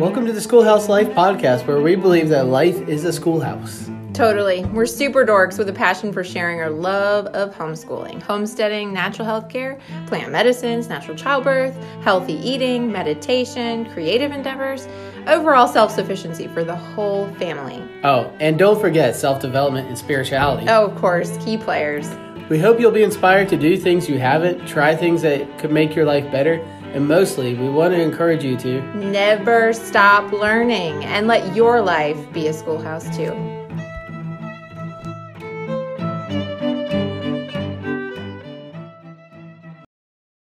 Welcome to the Schoolhouse Life podcast, where we believe that life is a schoolhouse. Totally. We're super dorks with a passion for sharing our love of homeschooling, homesteading, natural health care, plant medicines, natural childbirth, healthy eating, meditation, creative endeavors, overall self sufficiency for the whole family. Oh, and don't forget self development and spirituality. Oh, of course, key players. We hope you'll be inspired to do things you haven't, try things that could make your life better, and mostly, we want to encourage you to never stop learning and let your life be a schoolhouse too.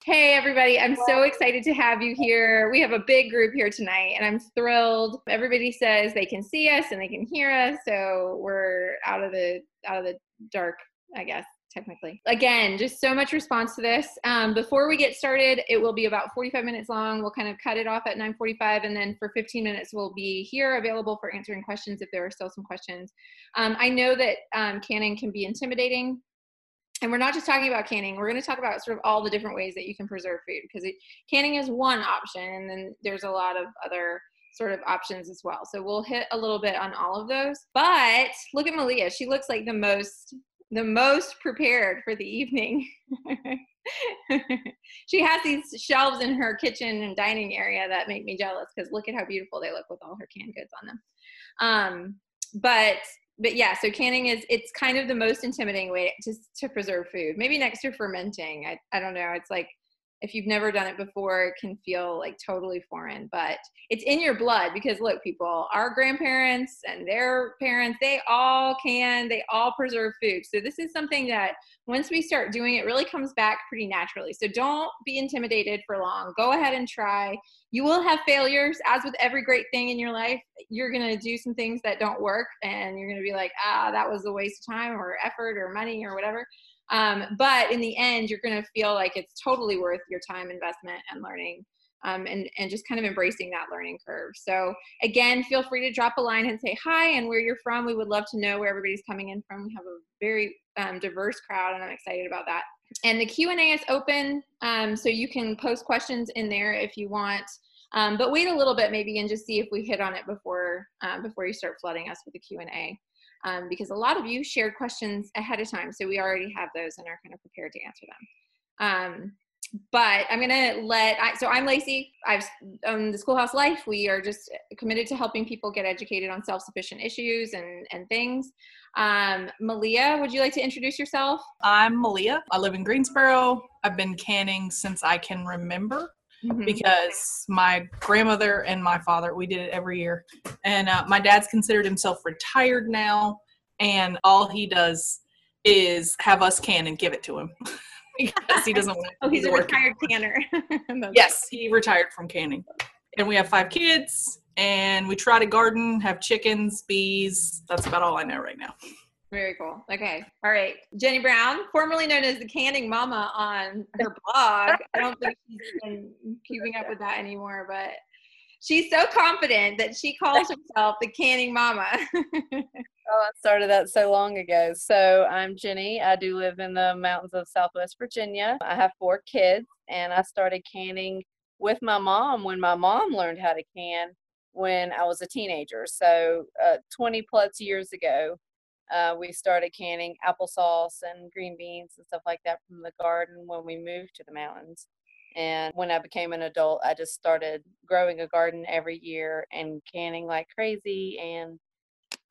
Hey, everybody. I'm so excited to have you here. We have a big group here tonight, and I'm thrilled. Everybody says they can see us and they can hear us, so we're out of the out of the dark, I guess technically. Again, just so much response to this. Um, before we get started, it will be about 45 minutes long. We'll kind of cut it off at 9:45, and then for 15 minutes, we'll be here available for answering questions if there are still some questions. Um, I know that um, canning can be intimidating. And we're not just talking about canning. We're going to talk about sort of all the different ways that you can preserve food because canning is one option, and then there's a lot of other sort of options as well. So we'll hit a little bit on all of those. But look at Malia. She looks like the most the most prepared for the evening. she has these shelves in her kitchen and dining area that make me jealous because look at how beautiful they look with all her canned goods on them. Um, but but yeah, so canning is it's kind of the most intimidating way to to preserve food. Maybe next to fermenting. I I don't know. It's like if you've never done it before, it can feel like totally foreign, but it's in your blood because look, people, our grandparents and their parents, they all can, they all preserve food. So this is something that once we start doing it really comes back pretty naturally. So don't be intimidated for long. Go ahead and try. You will have failures as with every great thing in your life. You're going to do some things that don't work and you're going to be like, "Ah, that was a waste of time or effort or money or whatever." Um, but in the end, you're going to feel like it's totally worth your time investment and learning um, and, and just kind of embracing that learning curve. So again, feel free to drop a line and say hi and where you're from. We would love to know where everybody's coming in from. We have a very um, diverse crowd and I'm excited about that. And the Q&A is open, um, so you can post questions in there if you want. Um, but wait a little bit maybe and just see if we hit on it before um, before you start flooding us with the Q&A um, because a lot of you shared questions ahead of time. So we already have those and are kind of prepared to answer them. Um, but I'm gonna let, I, so I'm Lacey. I've owned the Schoolhouse Life. We are just committed to helping people get educated on self-sufficient issues and, and things. Um, Malia, would you like to introduce yourself? I'm Malia. I live in Greensboro. I've been canning since I can remember mm-hmm. because my grandmother and my father we did it every year. And uh, my dad's considered himself retired now and all he does is have us can and give it to him. Because he doesn't want to oh he's a retired canner yes he retired from canning. And we have five kids and we try to garden have chickens bees. That's about all i know right now very cool. Okay. All right. Jenny Brown, formerly known as the Canning Mama on her blog. I don't think she's been keeping up with that anymore, but she's so confident that she calls herself the Canning Mama. oh, I started that so long ago. So I'm Jenny. I do live in the mountains of Southwest Virginia. I have four kids, and I started canning with my mom when my mom learned how to can when I was a teenager. So uh, 20 plus years ago uh, we started canning applesauce and green beans and stuff like that from the garden when we moved to the mountains. And when I became an adult, I just started growing a garden every year and canning like crazy and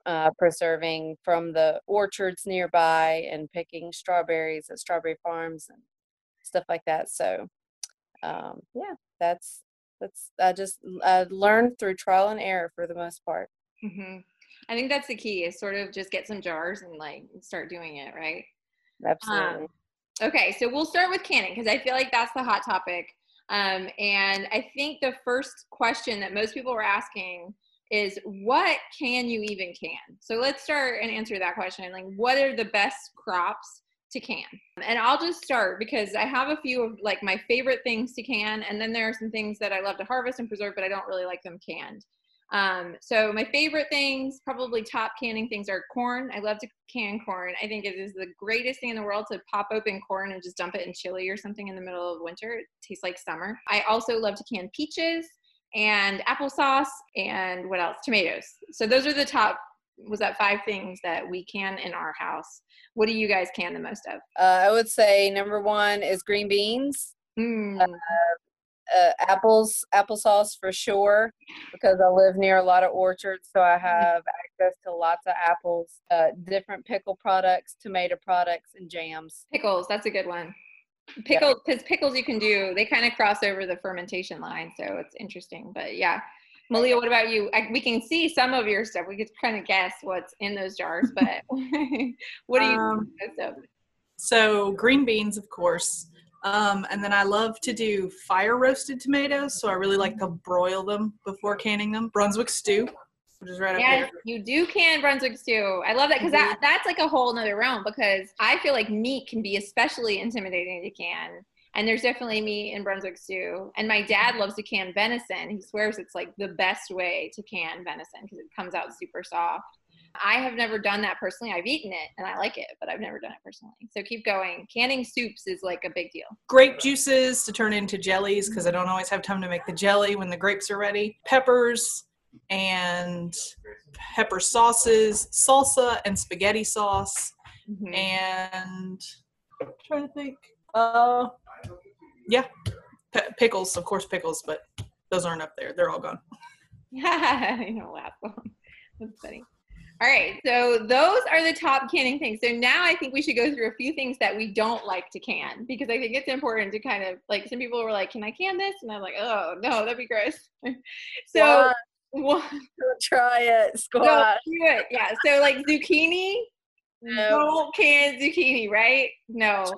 uh, preserving from the orchards nearby and picking strawberries at strawberry farms and stuff like that. So, um, yeah, that's that's I just I learned through trial and error for the most part. Mm-hmm. I think that's the key is sort of just get some jars and like start doing it, right? Absolutely. Um, okay, so we'll start with canning because I feel like that's the hot topic. Um, and I think the first question that most people were asking is what can you even can? So let's start and answer that question. And like, what are the best crops to can? And I'll just start because I have a few of like my favorite things to can, and then there are some things that I love to harvest and preserve, but I don't really like them canned. Um, so my favorite things, probably top canning things are corn. I love to can corn. I think it is the greatest thing in the world to pop open corn and just dump it in chili or something in the middle of winter. It tastes like summer. I also love to can peaches and applesauce, and what else? Tomatoes. So those are the top. Was that five things that we can in our house? What do you guys can the most of? Uh, I would say number one is green beans. Mm. uh, apples, applesauce for sure, because I live near a lot of orchards, so I have access to lots of apples, uh, different pickle products, tomato products, and jams. Pickles, that's a good one. Pickles, because pickles you can do, they kind of cross over the fermentation line, so it's interesting. But yeah, Malia, what about you? I, we can see some of your stuff. We could kind of guess what's in those jars, but what do you Um, think? So green beans, of course. Um, and then I love to do fire roasted tomatoes. So I really like to broil them before canning them. Brunswick stew, which is right up Yes, there. you do can Brunswick stew. I love that because that, that's like a whole nother realm because I feel like meat can be especially intimidating to can. And there's definitely meat in Brunswick stew. And my dad loves to can venison. He swears it's like the best way to can venison because it comes out super soft. I have never done that personally. I've eaten it and I like it, but I've never done it personally. So keep going. Canning soups is like a big deal. Grape juices to turn into jellies because I don't always have time to make the jelly when the grapes are ready. Peppers and pepper sauces, salsa and spaghetti sauce. Mhm. and I'm trying to think. Uh, yeah, P- pickles, of course, pickles, but those aren't up there. They're all gone. I know, laugh. That's funny. All right, so those are the top canning things. So now I think we should go through a few things that we don't like to can because I think it's important to kind of like some people were like, "Can I can this?" And I'm like, "Oh no, that'd be gross." so, one, try it, squash. do it. Yeah. So like zucchini, No, don't can zucchini, right? No.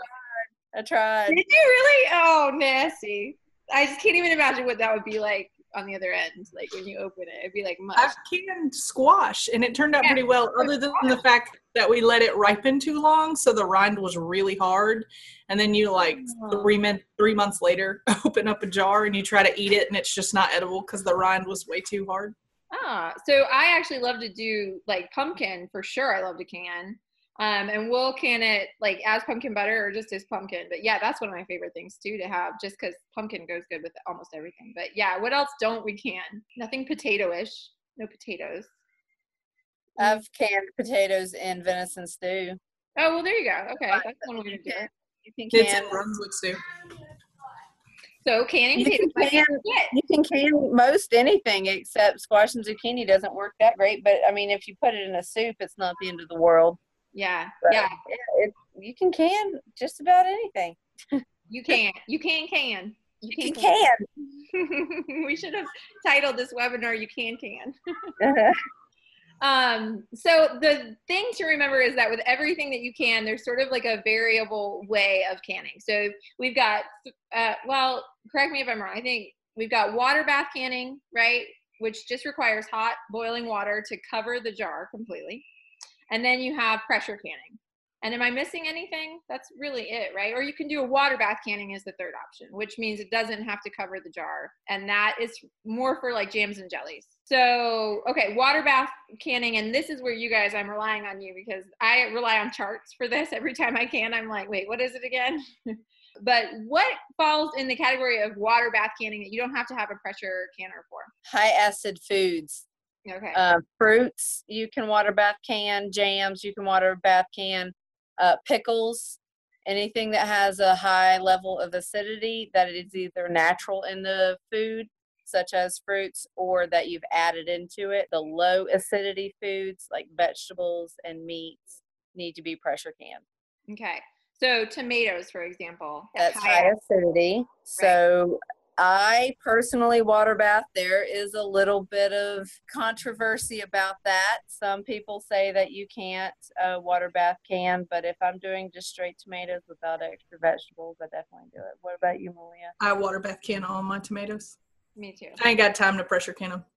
I tried. Did you really? Oh, nasty. I just can't even imagine what that would be like on the other end. Like when you open it, it'd be like mush. I've canned squash, and it turned out Yeah. pretty well, other than the fact that we let it ripen too long, so the rind was really hard. And then you like three min- three months later open up a jar and you try to eat it, and it's just not edible because the rind was way too hard. Ah, so I actually love to do like pumpkin for sure. I love to can. Um, and we'll can it like as pumpkin butter or just as pumpkin. But yeah, that's one of my favorite things too to have just because pumpkin goes good with almost everything. But yeah, what else don't we can? Nothing potato-ish. No potatoes. I've canned potatoes in venison stew. Oh well, there you go. Okay, that's one way to do it. You can It's can. in Brunswick stew. So canning You potatoes. can can- forget. You can can most anything except squash and zucchini doesn't work that great. But I mean, if you put it in a soup, it's not the end of the world. Yeah, But, yeah. it, you can can just about anything. You can. You can can. You You can can. we should have titled this webinar "You Can Can." can. Um, so the thing to remember is that with everything that you can, there's sort of like a variable way of canning. So we've got, uh, well, correct me if I'm wrong. I think we've got water bath canning, right? Which just requires hot boiling water to cover the jar completely. And then you have pressure canning. And am I missing anything? That's really it, right? Or you can do a water bath canning as the third option, which means it doesn't have to cover the jar. And that is more for like jams and jellies. So, okay, water bath canning. And this is where you guys, I'm relying on you because I rely on charts for this. Every time I can, I'm like, wait, what is it again? but what falls in the category of water bath canning that you don't have to have a pressure canner for? High acid foods. Okay. Uh, fruits you can water bath can. Jams you can water bath can. Uh, pickles. Anything that has a high level of acidity that is either natural in the food, such as fruits, or that you've added into it. The low acidity foods like vegetables and meats need to be pressure canned. okay. So tomatoes, for example. That's high high acidity. So I personally water bath. There is a little bit of controversy about that. Some people say that you can't uh, water bath can, but if I'm doing just straight tomatoes without extra vegetables, I definitely do it. What about you, Malia? I water bath can all my tomatoes. Me too. I ain't got time to pressure can them.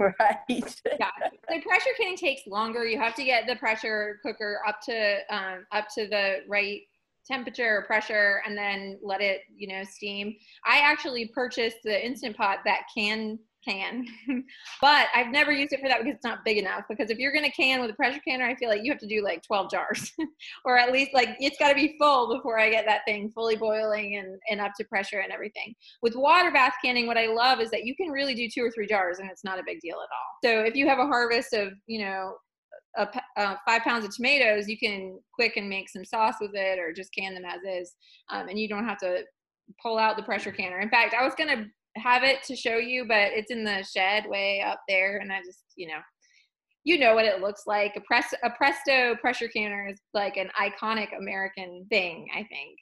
Right. yeah. The pressure canning takes longer. You have to get the pressure cooker up to um, up to the right temperature or pressure, and then let it, you know, steam. I actually purchased the instant pot that can can. but I've never used it for that because it's not big enough. Because if you're going to can with a pressure canner, I feel like you have to do like 12 jars or at least like it's got to be full before I get that thing fully boiling and, and up to pressure and everything. With water bath canning, what I love is that you can really do two or three jars and it's not a big deal at all. So if you have a harvest of, you know, a, uh, five pounds of tomatoes, you can quick and make some sauce with it or just can them as is. Um, and you don't have to pull out the pressure canner. In fact, I was to have it to show you, but it's in the shed way up there, and I just, you know, you know what it looks like. A press a Presto pressure canner is like an iconic American thing, I think,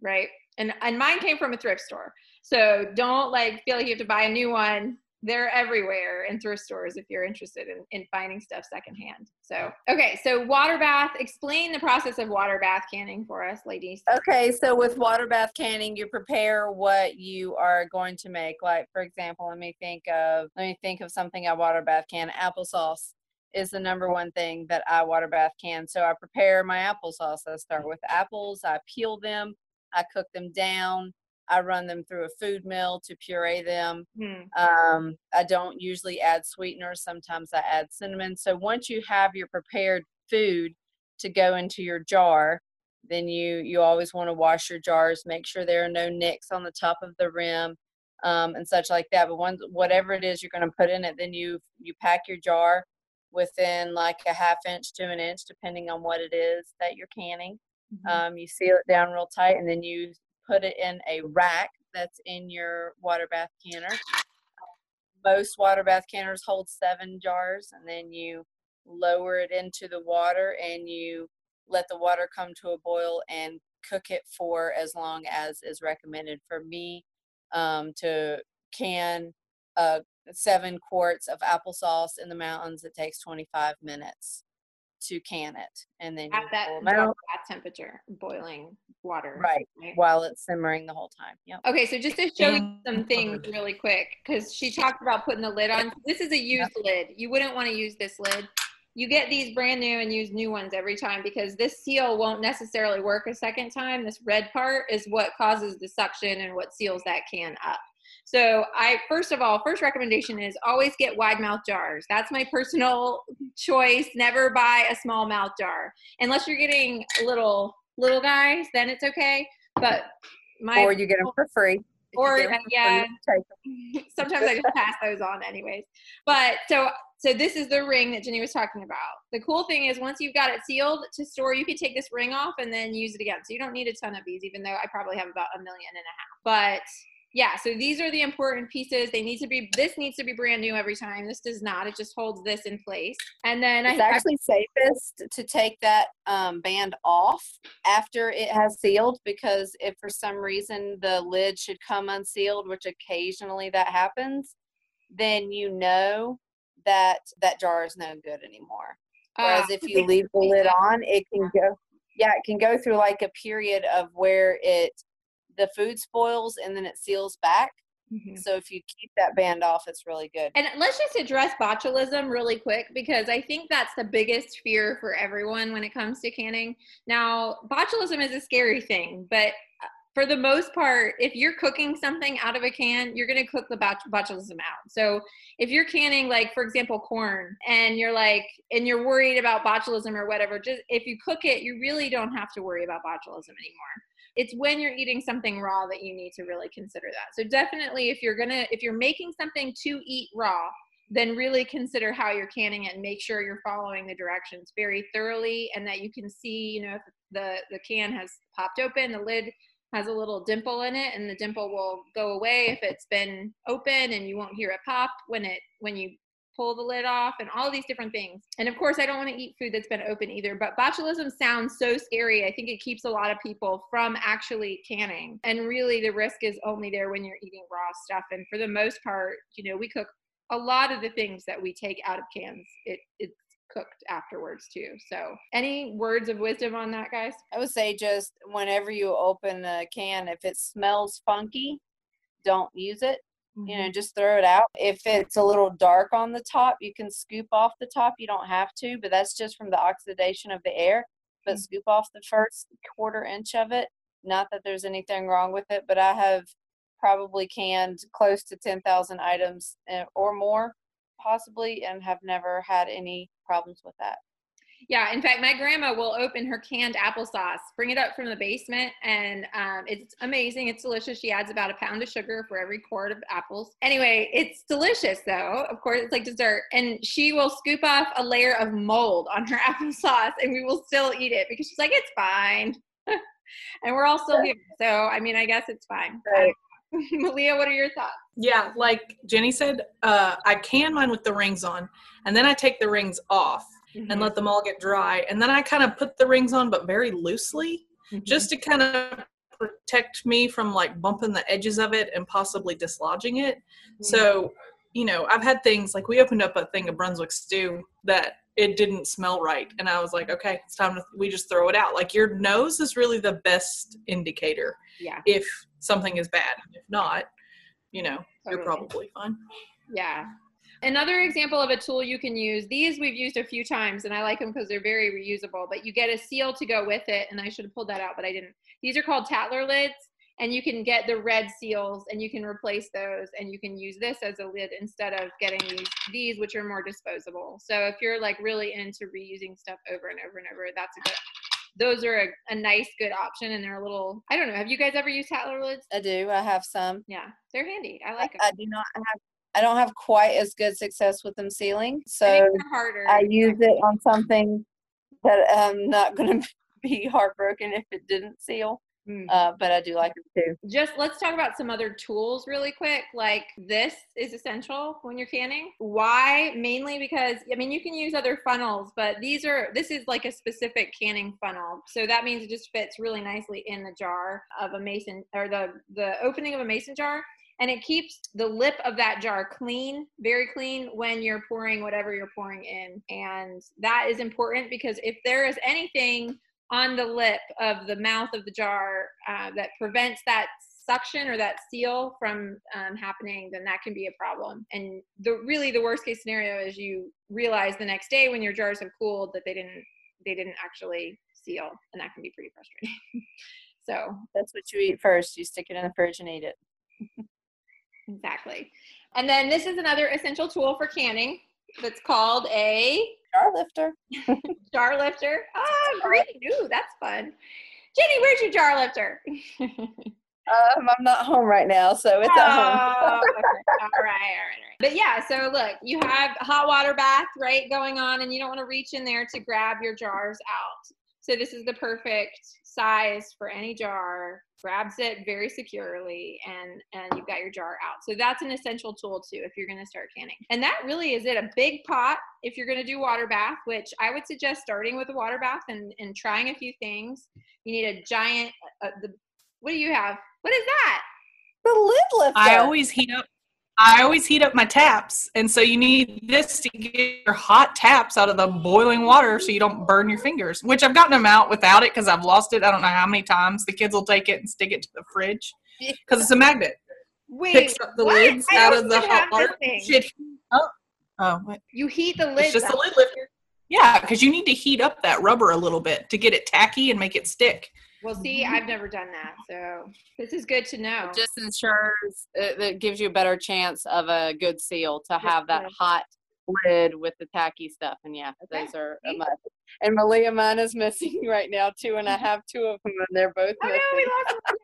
right? And and mine came from a thrift store, so don't like feel like you have to buy a new one they're everywhere in thrift stores if you're interested in, in finding stuff secondhand. So, okay, so water bath, explain the process of water bath canning for us, ladies. Okay, so with water bath canning, you prepare what you are going to make. Like, for example, let me think of let me think of something I water bath can. Applesauce is the number one thing that I water bath can. So I prepare my applesauce. I start with apples, I peel them, I cook them down. I run them through a food mill to puree them. Hmm. Um, I don't usually add sweeteners. Sometimes I add cinnamon. So once you have your prepared food to go into your jar, then you you always want to wash your jars. Make sure there are no nicks on the top of the rim um, and such like that. But once whatever it is you're going to put in it, then you you pack your jar within like a half inch to an inch, depending on what it is that you're canning. Mm-hmm. Um, you seal it down real tight, and then you put it in a rack that's in your water bath canner. Most water bath canners hold seven jars, and then you lower it into the water and you let the water come to a boil and cook it for as long as is recommended. For me, um, to can uh, seven quarts of applesauce in the mountains, it takes 25 minutes to can it, and then at that bath temperature, boiling water. Right, right, while it's simmering the whole time. Yep. Okay, so just to show you some things really quick, because she talked about putting the lid on. This is a used yep. lid. You wouldn't want to use this lid. You get these brand new and use new ones every time because this seal won't necessarily work a second time. This red part is what causes the suction and what seals that can up. So I first of all, first recommendation is always get wide mouth jars. That's my personal choice. Never buy a small mouth jar unless you're getting little little guys. Then it's okay. But my or you get them for free. Or yeah, sometimes I just pass those on anyways. But so so this is the ring that Jenny was talking about. The cool thing is once you've got it sealed to store, you can take this ring off and then use it again. So you don't need a ton of these, even though I probably have about a million and a half. But yeah, so these are the important pieces. They need to be, this needs to be brand new every time. This does not. It just holds this in place. And then it's I, actually I, safest to take that um, band off after it has sealed because if for some reason the lid should come unsealed, which occasionally that happens, then you know that that jar is no good anymore. Whereas uh, if you leave the lid on, it can go, yeah, it can go through like a period of where it the food spoils and then it seals back. Mm-hmm. So if you keep that band off, it's really good. And let's just address botulism really quick because I think that's the biggest fear for everyone when it comes to canning. Now, botulism is a scary thing, but uh, for the most part, if you're cooking something out of a can, you're going to cook the bot- botulism out. So if you're canning, like for example, corn, and you're like, and you're worried about botulism or whatever, just if you cook it, you really don't have to worry about botulism anymore it's when you're eating something raw that you need to really consider that. So definitely if you're gonna if you're making something to eat raw, then really consider how you're canning it and make sure you're following the directions very thoroughly and that you can see, you know, if the the can has popped open, the lid has a little dimple in it and the dimple will go away if it's been open and you won't hear it pop when it when you pull the lid off and all these different things. And of course, I don't want to eat food that's been open either, but botulism sounds so scary. I think it keeps a lot of people from actually canning. And really, the risk is only there when you're eating raw stuff. And for the most part, you know, we cook a lot of the things that we take out of cans. It, it's cooked afterwards too. So, any words of wisdom on that, guys? I would say just whenever you open a can, if it smells funky, don't use it. You know, mm-hmm. just throw it out. If it's a little dark on the top, you can scoop off the top. You don't have to, but that's just from the oxidation of the air. But mm-hmm. scoop off the first quarter inch of it. Not that there's anything wrong with it, but I have probably canned close to 10,000 items eh, or more, possibly, and have never had any problems with that. Yeah, in fact, my grandma will open her canned applesauce, bring it up from the basement, and um, it's amazing. It's delicious. She adds about a pound of sugar for every quart of apples. Anyway, it's delicious though. Of course, it's like dessert. And she will scoop off a layer of mold on her applesauce, and we will still eat it because she's like, it's fine. and we're all still here. So, I mean, I guess it's fine. Right. Malia, what are your thoughts? Yeah, like Jenny said, uh, I can mine with the rings on, and then I take the rings off Mm-hmm. and let them all get dry, and then I kind of put the rings on, but very loosely, Mhm. just to kind of protect me from like bumping the edges of it and possibly dislodging it. Mm-hmm. So, you know, I've had things like we opened up a thing of Brunswick stew that it didn't smell right, and I was like, okay, it's time to we just throw it out. Like your nose is really the best indicator yeah, if something is bad. If not, you know, you're probably fine. yeah. Another example of a tool you can use, these we've used a few times and I like them because they're very reusable, but you get a seal to go with it. And I should have pulled that out, but I didn't. These are called Tattler lids and you can get the red seals and you can replace those and you can use this as a lid instead of getting these, these which are more disposable. So if you're like really into reusing stuff over and over and over, that's a good, those are a, a nice, good option. And they're a little, I don't know. Have you guys ever used Tattler lids? I do. I have some. Yeah, they're handy. I like them. I do not have. I don't have quite as good success with them sealing, so think they're harder. I use it on something that I'm not going to be heartbroken if it didn't seal. Mm. Uh, but I do like them too. just let's talk about some other tools really quick. Like this is essential when you're canning. Why? Mainly because I mean you can use other funnels, but these are this is like a specific canning funnel. So that means it just fits really nicely in the jar of a mason or the the opening of a mason jar. And it keeps the lip of that jar clean, very clean when you're pouring whatever you're pouring in. And that is important because if there is anything on the lip of the mouth of the jar uh, that prevents that suction or that seal from um, happening, then that can be a problem. And the really the worst case scenario is you realize the next day when your jars have cooled that they didn't they didn't actually seal, and that can be pretty frustrating. so That's what you eat first. You stick it in the fridge and eat it. exactly. And then this is another essential tool for canning that's called a Jar lifter. jar lifter. Ah, great. Ooh, that's fun. Jenny, where's your jar lifter? Um, I'm not home right now, so it's at home. Oh, okay. All right, all right, all right. But yeah, so look, you have a hot water bath, right, going on, and you don't want to reach in there to grab your jars out. So this is the perfect size for any jar. Grabs it very securely, and and you've got your jar out. So that's an essential tool too if you're going to start canning. And that really is it. A big pot if you're going to do water bath, which I would suggest starting with a water bath and and trying a few things. You need a giant. Uh, the what do you have? What is that? The lid lifter. I always heat up. I always heat up my taps, and so you need this to get your hot taps out of the boiling water, so you don't burn your fingers. Which I've gotten them out without it because I've lost it. I don't know how many times. The kids will take it and stick it to the fridge because it's a magnet. Wait, Picks up the what? lids I out of the hot water. Shit. Oh, oh, wait. You heat the lid. it's just a lid lifter. Yeah, because you need to heat up that rubber a little bit to get it tacky and make it stick. Well, see, I've never done that, so this is good to know. It just ensures it, it gives you a better chance of a good seal to have that good. hot lid with the tacky stuff. And yeah, Okay. those are a See? must. And Malia, mine is missing right now too, and I have two of them, and they're both oh no, missing. we lost. one.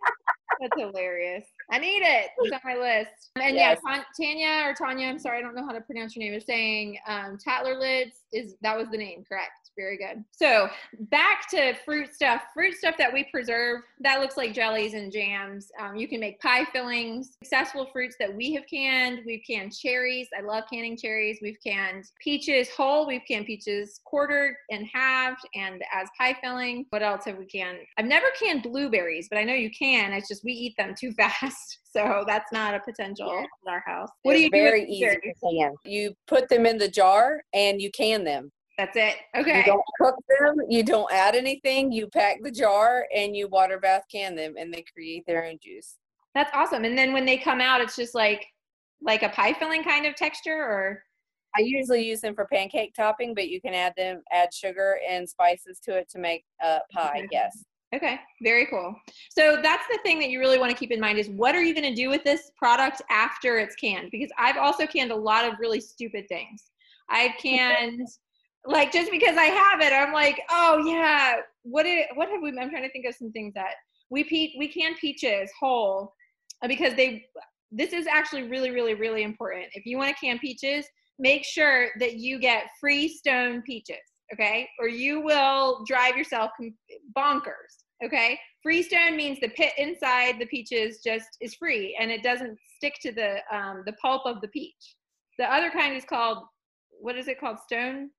That's hilarious. I need it. It's on my list. And Yes. yeah, Tanya or Tanya, I'm sorry, I don't know how to pronounce your name. Is saying um, Tattler lids is that was the name, correct? Very good. So back to fruit stuff. Fruit stuff that we preserve that looks like jellies and jams. Um, you can make pie fillings. Successful fruits that we have canned. We've canned cherries. I love canning cherries. We've canned peaches whole. We've canned peaches quartered and halved and as pie filling. What else have we canned? I've never canned blueberries, but I know you can. It's just we eat them too fast. So that's not a potential Yeah. in our house. What do They're you do? very easy. You put them in the jar and you can them. That's it. Okay. You don't cook them. You don't add anything. You pack the jar and you water bath can them, and they create their own juice. That's awesome. And then when they come out, it's just like like a pie filling kind of texture or I usually use them for pancake topping, but you can add them, add sugar and spices to it to make a pie. Okay. Yes. Okay, very cool. So that's the thing that you really want to keep in mind is what are you going to do with this product after it's canned? Because I've also canned a lot of really stupid things. I've canned like just because I have it, I'm like, oh yeah, what it, what have we? I'm trying to think of some things that we pe- we can peaches whole because they. This is actually really, really, really important. If you want to can peaches, make sure that you get Freestone peaches okay? Or you will drive yourself bonkers, okay? Freestone means the pit inside the peaches just is free and it doesn't stick to the um, the pulp of the peach. The other kind is called what is it called? Stone.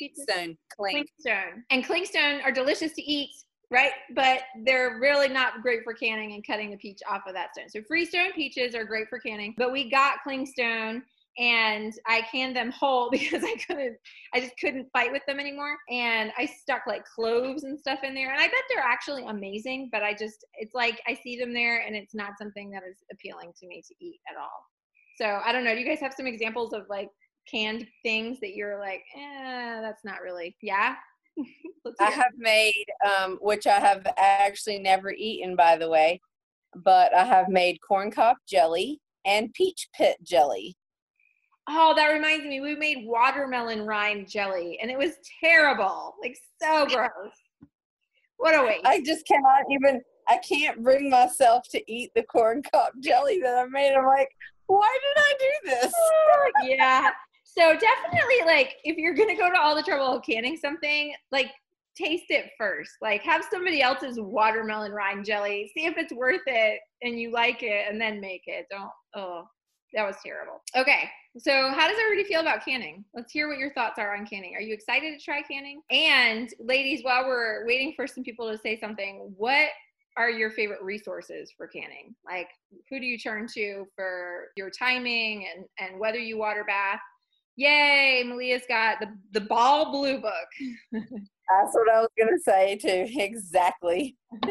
Clingstone. Clink. Clingstone. And clingstone are delicious to eat, right? But they're really not great for canning and cutting the peach off of that stone. So freestone peaches are great for canning, but we got clingstone and I canned them whole because I couldn't, I just couldn't fight with them anymore. And I stuck like cloves and stuff in there. And I bet they're actually amazing, but I just, it's like I see them there and it's not something that is appealing to me to eat at all. So I don't know. Do you guys have some examples of like canned things that you're like, eh, that's not really, yeah? I have made, um, which I have actually never eaten, by the way, but I have made corn cob jelly and peach pit jelly. Oh, that reminds me. We made watermelon rind jelly and it was terrible. Like so gross. What a waste. I just cannot even I can't bring myself to eat the corn cob jelly that I made. I'm like, why did I do this? yeah. So definitely like if you're gonna go to all the trouble of canning something, like taste it first. Like have somebody else's watermelon rind jelly, see if it's worth it and you like it and then make it. Don't oh that was terrible. Okay, so how does everybody feel about canning? Let's hear what your thoughts are on canning. Are you excited to try canning? And ladies, while we're waiting for some people to say something, what are your favorite resources for canning? Like who do you turn to for your timing and, and whether you water bath? Yay, Malia's got the, the ball blue book. That's what I was gonna say too. Exactly.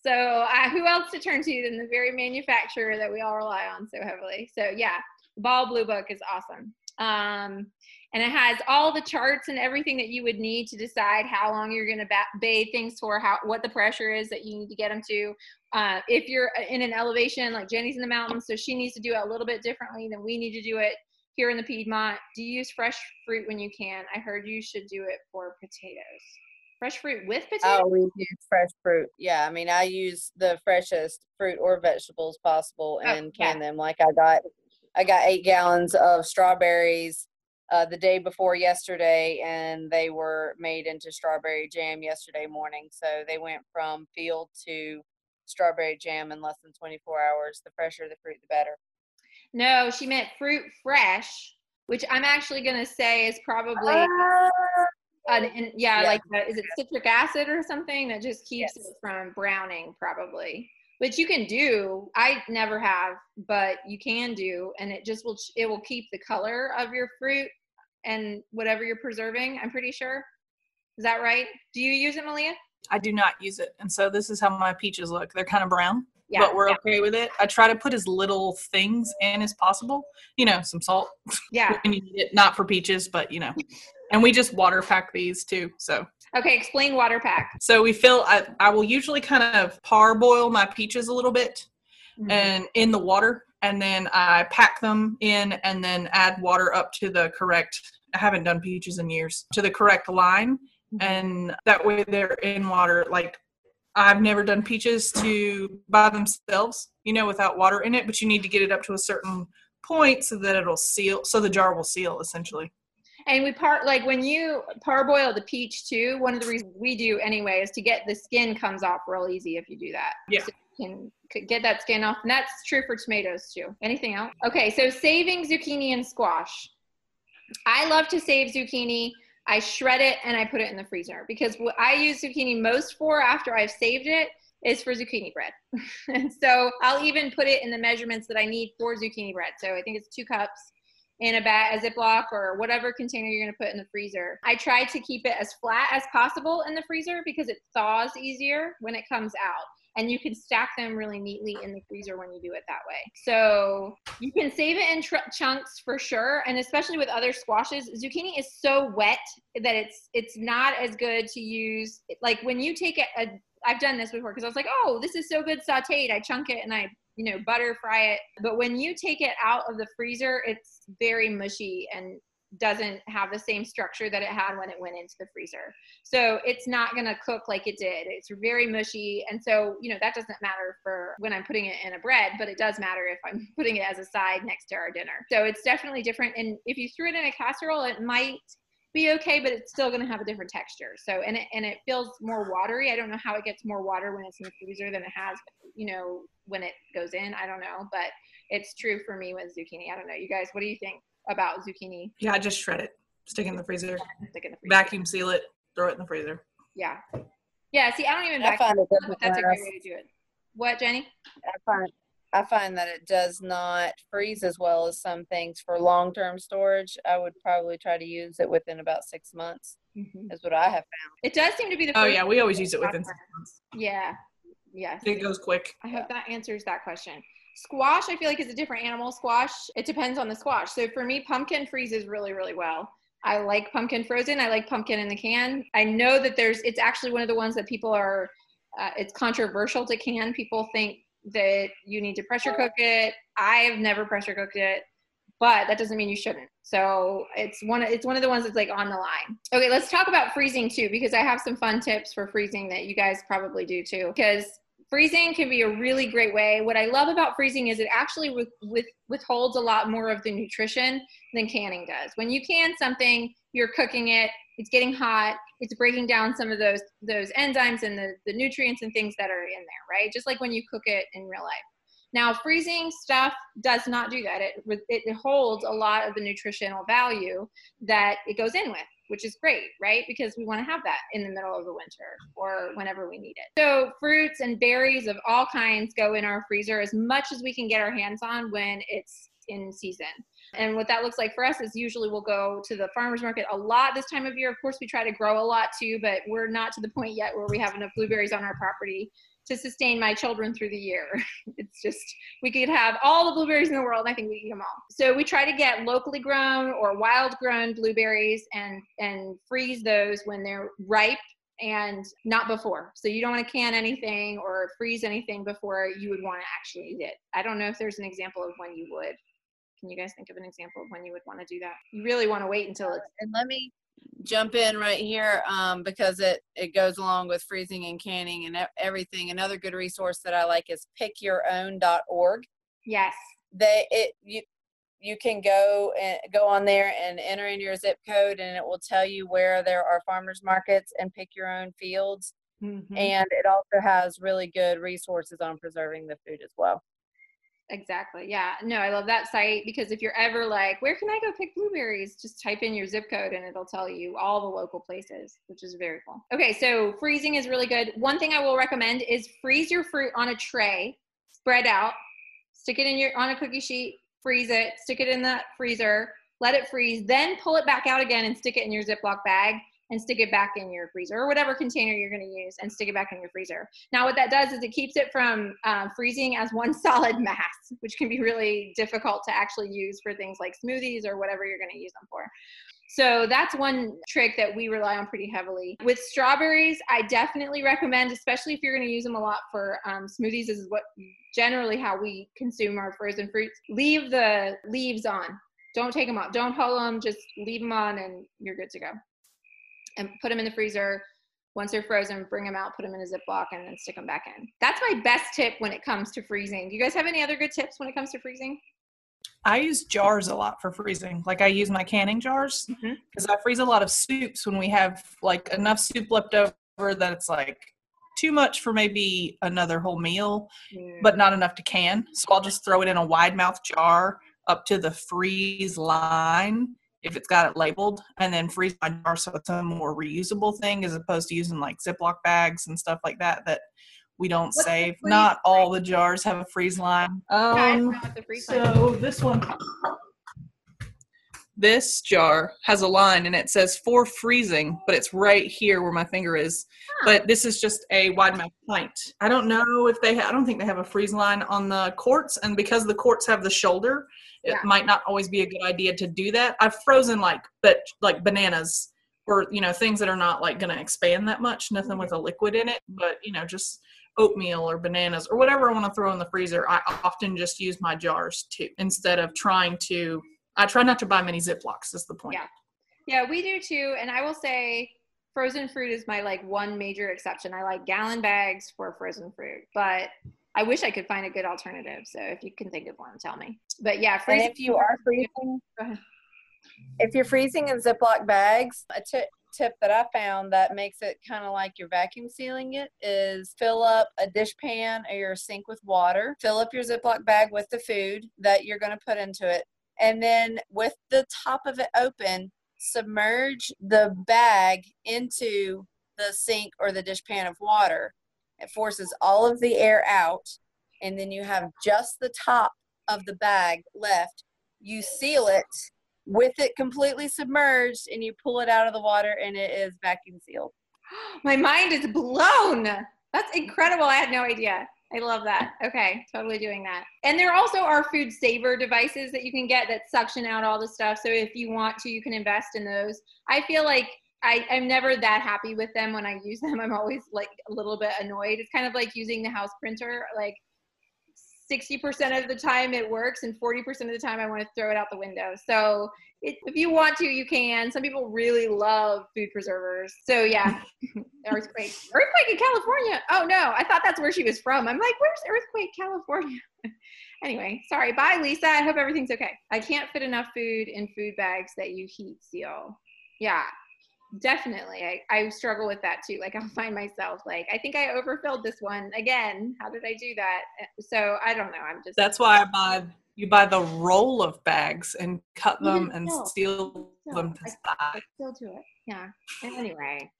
So uh, who else to turn to than the very manufacturer that we all rely on so heavily? So yeah, Ball Blue Book is awesome. Um, and it has all the charts and everything that you would need to decide how long you're going to ba- bathe things for, how what the pressure is that you need to get them to. Uh, if you're in an elevation like Jenny's in the mountains, so she needs to do it a little bit differently than we need to do it here in the Piedmont. Do you use fresh fruit when you can? I heard you should do it for potatoes. Fresh fruit with potatoes? Oh, we use fresh fruit. Yeah, I mean, I use the freshest fruit or vegetables possible oh, and oh, can them. Like I got, I got eight gallons of strawberries uh, the day before yesterday, and they were made into strawberry jam yesterday morning. So they went from field to strawberry jam in less than 24 hours. The fresher the fruit, the better. No, she meant fruit fresh, which I'm actually going to say is probably. Uh, and, and yeah, yeah, like uh, is it citric acid or something that just keeps yes. it from browning, probably. Which you can do. I never have, but you can do, and it just will. It will keep the color of your fruit and whatever you're preserving. I'm pretty sure. Is that right? Do you use it, Malia? I do not use it, and so this is how my peaches look. They're kind of brown. Yeah, but we're yeah. okay with it. I try to put as little things in as possible. You know, some salt. Yeah. when you need it, not for peaches, but you know. And we just water pack these too. So Okay, explain water pack. So we fill I, I will usually kind of parboil my peaches a little bit mm-hmm. and in the water and then I pack them in and then add water up to the correct I haven't done peaches in years to the correct line mm-hmm. and that way they're in water like I've never done peaches to by themselves, you know, without water in it, but you need to get it up to a certain point so that it'll seal so the jar will seal essentially. And we part like when you parboil the peach too. One of the reasons we do anyway is to get the skin comes off real easy if you do that. Yeah. So you can get that skin off, and that's true for tomatoes too. Anything else? Okay, so saving zucchini and squash. I love to save zucchini. I shred it and I put it in the freezer because what I use zucchini most for after I've saved it is for zucchini bread. and so I'll even put it in the measurements that I need for zucchini bread. So I think it's two cups in a bag, a Ziploc or whatever container you're going to put in the freezer. I try to keep it as flat as possible in the freezer because it thaws easier when it comes out. And you can stack them really neatly in the freezer when you do it that way. So you can save it in tr- chunks for sure, and especially with other squashes. Zucchini is so wet that it's it's not as good to use. Like when you take it, I've done this before because I was like, oh, this is so good sauteed. I chunk it and I, you know, butter fry it. But when you take it out of the freezer, it's very mushy and doesn't have the same structure that it had when it went into the freezer. So it's not going to cook like it did. It's very mushy. And so, you know, that doesn't matter for when I'm putting it in a bread, but it does matter if I'm putting it as a side next to our dinner. So it's definitely different. And if you threw it in a casserole, it might be okay, but it's still going to have a different texture. So, and it, and it feels more watery. I don't know how it gets more water when it's in the freezer than it has, you know, when it goes in. I don't know, but it's true for me with zucchini. I don't know. You guys, what do you think about zucchini? Yeah, just shred it, stick it in the freezer, Stick in the freezer. vacuum seal it, throw it in the freezer. Yeah. Yeah. See, I don't even I vacuum, find it but that's a great way to do it. What, Jenny? I find I find that it does not freeze as well as some things for long term storage. I would probably try to use it within about six months. Mm-hmm. Is what I have found. It does seem to be the. Oh yeah, we always use it within six months. Yeah. Yes. It goes quick. I hope that answers that question. Squash, I feel like is a different animal. Squash, it depends on the squash. So for me, pumpkin freezes really, really well. I like pumpkin frozen. I like pumpkin in the can. I know that there's, it's actually one of the ones that people are, uh, it's controversial to can. People think that you need to pressure cook it. I've never pressure cooked it, but that doesn't mean you shouldn't. So it's one, it's one of the ones that's like on the line. Okay, let's talk about freezing too, because I have some fun tips for freezing that you guys probably do too. Because freezing can be a really great way. What I love about freezing is it actually with, with, withholds a lot more of the nutrition than canning does. When you can something, you're cooking it, it's getting hot, it's breaking down some of those those enzymes and the, the nutrients and things that are in there, right? Just like when you cook it in real life. Now, freezing stuff does not do that. It, it holds a lot of the nutritional value that it goes in with, which is great, right? Because we want to have that in the middle of the winter or whenever we need it. So, fruits and berries of all kinds go in our freezer as much as we can get our hands on when it's in season. And what that looks like for us is usually we'll go to the farmer's market a lot this time of year. Of course, we try to grow a lot too, but we're not to the point yet where we have enough blueberries on our property to sustain my children through the year. It's just, we could have all the blueberries in the world. I think we eat them all. So we try to get locally grown or wild grown blueberries and, and freeze those when they're ripe and not before. So you don't want to can anything or freeze anything before you would want to actually eat it. I don't know if there's an example of when you would. Can you guys think of an example of when you would want to do that? You really want to wait until uh, it's And let me jump in right here um, because it, it goes along with freezing and canning and everything. Another good resource that I like is pickyourown.org. yes. They it you you can go and go on there and enter in your zip code and it will tell you where there are farmers markets and pick your own fields. Mm-hmm. And it also has really good resources on preserving the food as well. Exactly. Yeah. No, I love that site because if you're ever like, where can I go pick blueberries? Just type in your zip code and it'll tell you all the local places, which is very cool. Okay. So freezing is really good. One thing I will recommend is freeze your fruit on a tray, spread out, stick it in your, on a cookie sheet, freeze it, stick it in the freezer, let it freeze, then pull it back out again and stick it in your Ziploc bag and stick it back in your freezer or whatever container you're going to use and stick it back in your freezer. Now, what that does is it keeps it from um, freezing as one solid mass, which can be really difficult to actually use for things like smoothies or whatever you're going to use them for. So that's one trick that we rely on pretty heavily. With strawberries, I definitely recommend, especially if you're going to use them a lot for um, smoothies. Is what generally how we consume our frozen fruits. Leave the leaves on. Don't take them off. Don't hull them. Just leave them on, and you're good to go and put them in the freezer. Once they're frozen, bring them out, put them in a Ziploc, and then stick them back in. That's my best tip when it comes to freezing. Do you guys have any other good tips when it comes to freezing? I use jars a lot for freezing. Like I use my canning jars mm-hmm. because I freeze a lot of soups when we have like enough soup left over that it's like too much for maybe another whole meal, but not enough to can. So I'll just throw it in a wide mouth jar up to the freeze line if it's got it labeled and then freeze my jar so it's a more reusable thing as opposed to using like Ziploc bags and stuff like that that we don't What's save. Not all the jars have a freeze line. I don't Um, know what the freeze line so this one, this jar has a line and it says for freezing, but it's right here where my finger is. Huh. But this is just a wide mouth pint. I don't know if they. Ha- I don't think they have a freeze line on the quarts, and because the quarts have the shoulder, it Yeah. might not always be a good idea to do that. I've frozen like but like bananas or you know things that are not like going to expand that much nothing with a liquid in it but you know just oatmeal or bananas or whatever i want to throw in the freezer i often just use my jars too instead of trying to i try not to buy many ziplocs is the point yeah yeah we do too and i will say frozen fruit is my like one major exception i like gallon bags for frozen fruit but I wish I could find a good alternative. So if you can think of one, tell me. But yeah, freezing. If you are freezing, if you're freezing in Ziploc bags, a tip tip that I found that makes it kind of like you're vacuum sealing it is fill up a dish pan or your sink with water. Fill up your Ziploc bag with the food that you're going to put into it. And then with the top of it open, submerge the bag into the sink or the dish pan of water. It forces all of the air out, and then you have just the top of the bag left. You seal it with it completely submerged and you pull it out of the water and it is vacuum sealed. My mind is blown. That's incredible. I had no idea. I love that. Okay, totally doing that. And there also are food saver devices that you can get that suction out all the stuff. So if you want to, you can invest in those. I feel like I, I'm never that happy with them when I use them. I'm always like a little bit annoyed. It's kind of like using the house printer. Like 60% of the time it works and 40% of the time I want to throw it out the window. So it, if you want to, you can. Some people really love food preservers. So yeah, earthquake. Earthquake in California. Oh no, I thought that's where she was from. I'm like, where's earthquake, California? anyway, sorry. Bye, Lisa. I hope everything's okay. I can't fit enough food in food bags that you heat seal. Yeah, definitely I, I struggle with that too like i'll find myself like i think i overfilled this one again how did i do that? Eh, so i don't know i'm just that's why i buy you buy the roll of bags and cut them and still, seal them to I, still do it yeah anyway.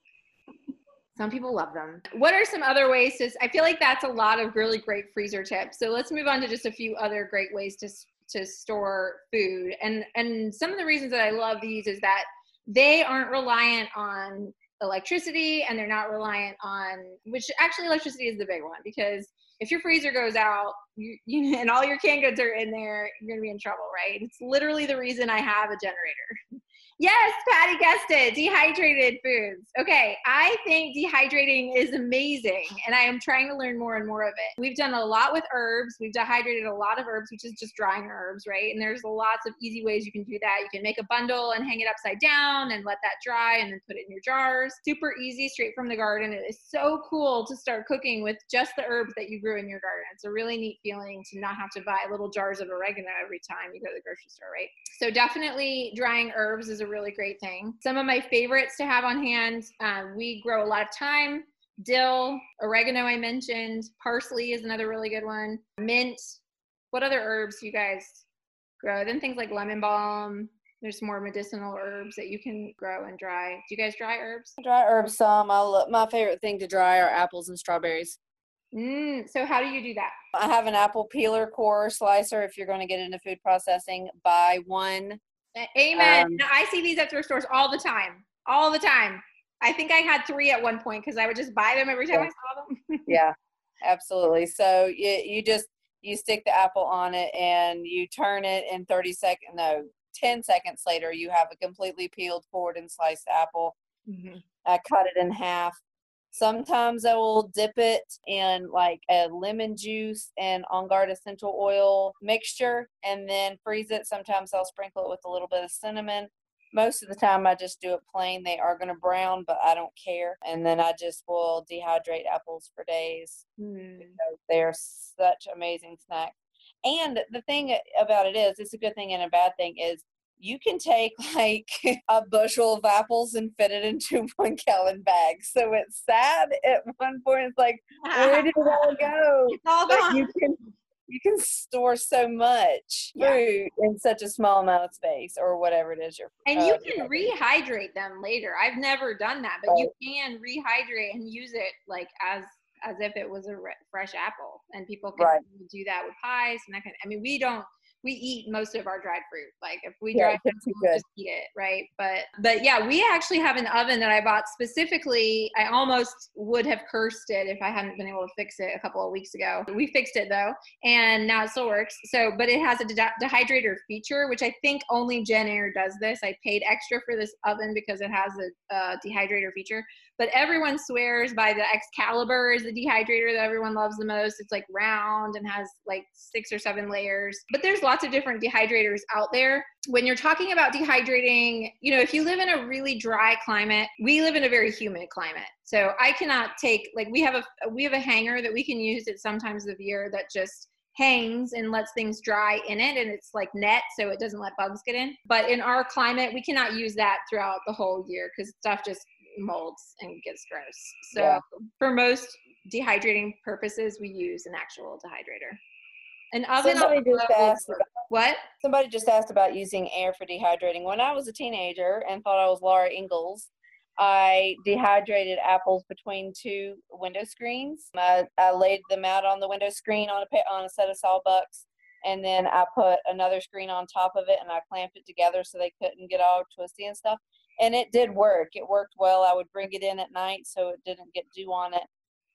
Some people love them. What are some other ways to i feel like that's a lot of really great freezer tips so let's move on to just a few other great ways to to store food and and some of the reasons that i love these is that they aren't reliant on electricity and they're not reliant on which actually electricity is the big one because if your freezer goes out you, you, and all your canned goods are in there you're going to be in trouble right? It's literally the reason i have a generator Yes, Patty guessed it. Dehydrated foods. Okay, I think dehydrating is amazing, and I am trying to learn more and more of it. We've done a lot with herbs. We've dehydrated a lot of herbs, which is just drying herbs, right? And there's lots of easy ways you can do that. You can make a bundle and hang it upside down and let that dry and then put it in your jars. Super easy, straight from the garden. It is so cool to start cooking with just the herbs that you grew in your garden. It's a really neat feeling to not have to buy little jars of oregano every time you go to the grocery store, right? So definitely drying herbs is a really great thing. Some of my favorites to have on hand, um, we grow a lot of thyme, dill, oregano I mentioned, parsley is another really good one, mint. What other herbs do you guys grow? Then things like lemon balm. There's more medicinal herbs that you can grow and dry. Do you guys dry herbs? Dry herbs some. I love, my favorite thing to dry are apples and strawberries. Mm, so how do you do that? I have an apple peeler core slicer. If you're going to get into food processing, buy one Amen. Um, I see these at thrift stores all the time. All the time. I think I had three at one point because I would just buy them every time yeah. I saw them. yeah, absolutely. So you you just you stick the apple on it and you turn it in 30 seconds. No, 10 seconds later, you have a completely peeled, cored, and sliced apple. Mm-hmm. I cut it in half. Sometimes I will dip it in like a lemon juice and On Guard essential oil mixture and then freeze it. Sometimes I'll sprinkle it with a little bit of cinnamon. Most of the time I just do it plain. They are going to brown, but I don't care. And then I just will dehydrate apples for days mm. they're such amazing snacks. And the thing about it is, it's a good thing and a bad thing is you can take like a bushel of apples and fit it into one gallon bag. So it's sad at one point. It's like, where did it all go? It's all gone. You can you can store so much yeah. fruit in such a small amount of space or whatever it is you're and uh, you can rehydrate them later i've never done that but you can rehydrate and use it like as as if it was a re- fresh apple and people can right. do that with pies and that kind of, i mean we don't we eat most of our dried fruit. Like if we Yeah, dry too we'll just eat it, right? But but yeah, we actually have an oven that I bought specifically. I almost would have cursed it if I hadn't been able to fix it a couple of weeks ago. We fixed it though, and now it still works. So, but it has a de- dehydrator feature, which I think only Jenn-Air does this. I paid extra for this oven because it has a, a dehydrator feature. But everyone swears by the Excalibur is the dehydrator that everyone loves the most. It's like round and has like six or seven layers. But there's lots of different dehydrators out there. When you're talking about dehydrating, you know, if you live in a really dry climate, we live in a very humid climate. So I cannot take like we have a we have a hanger that we can use at some times of year that just hangs and lets things dry in it and it's like net so it doesn't let bugs get in but in our climate we cannot use that throughout the whole year because stuff just molds and gets gross so Yeah. for most dehydrating purposes we use an actual dehydrator And oven Somebody just asked about- what Somebody just asked about using air for dehydrating. When I was a teenager and thought I was Laura Ingalls, I dehydrated apples between two window screens. I, I laid them out on the window screen on a on a set of sawbucks, and then I put another screen on top of it, and I clamped it together so they couldn't get all twisty and stuff. And it did work. It worked well. I would bring it in at night so it didn't get dew on it,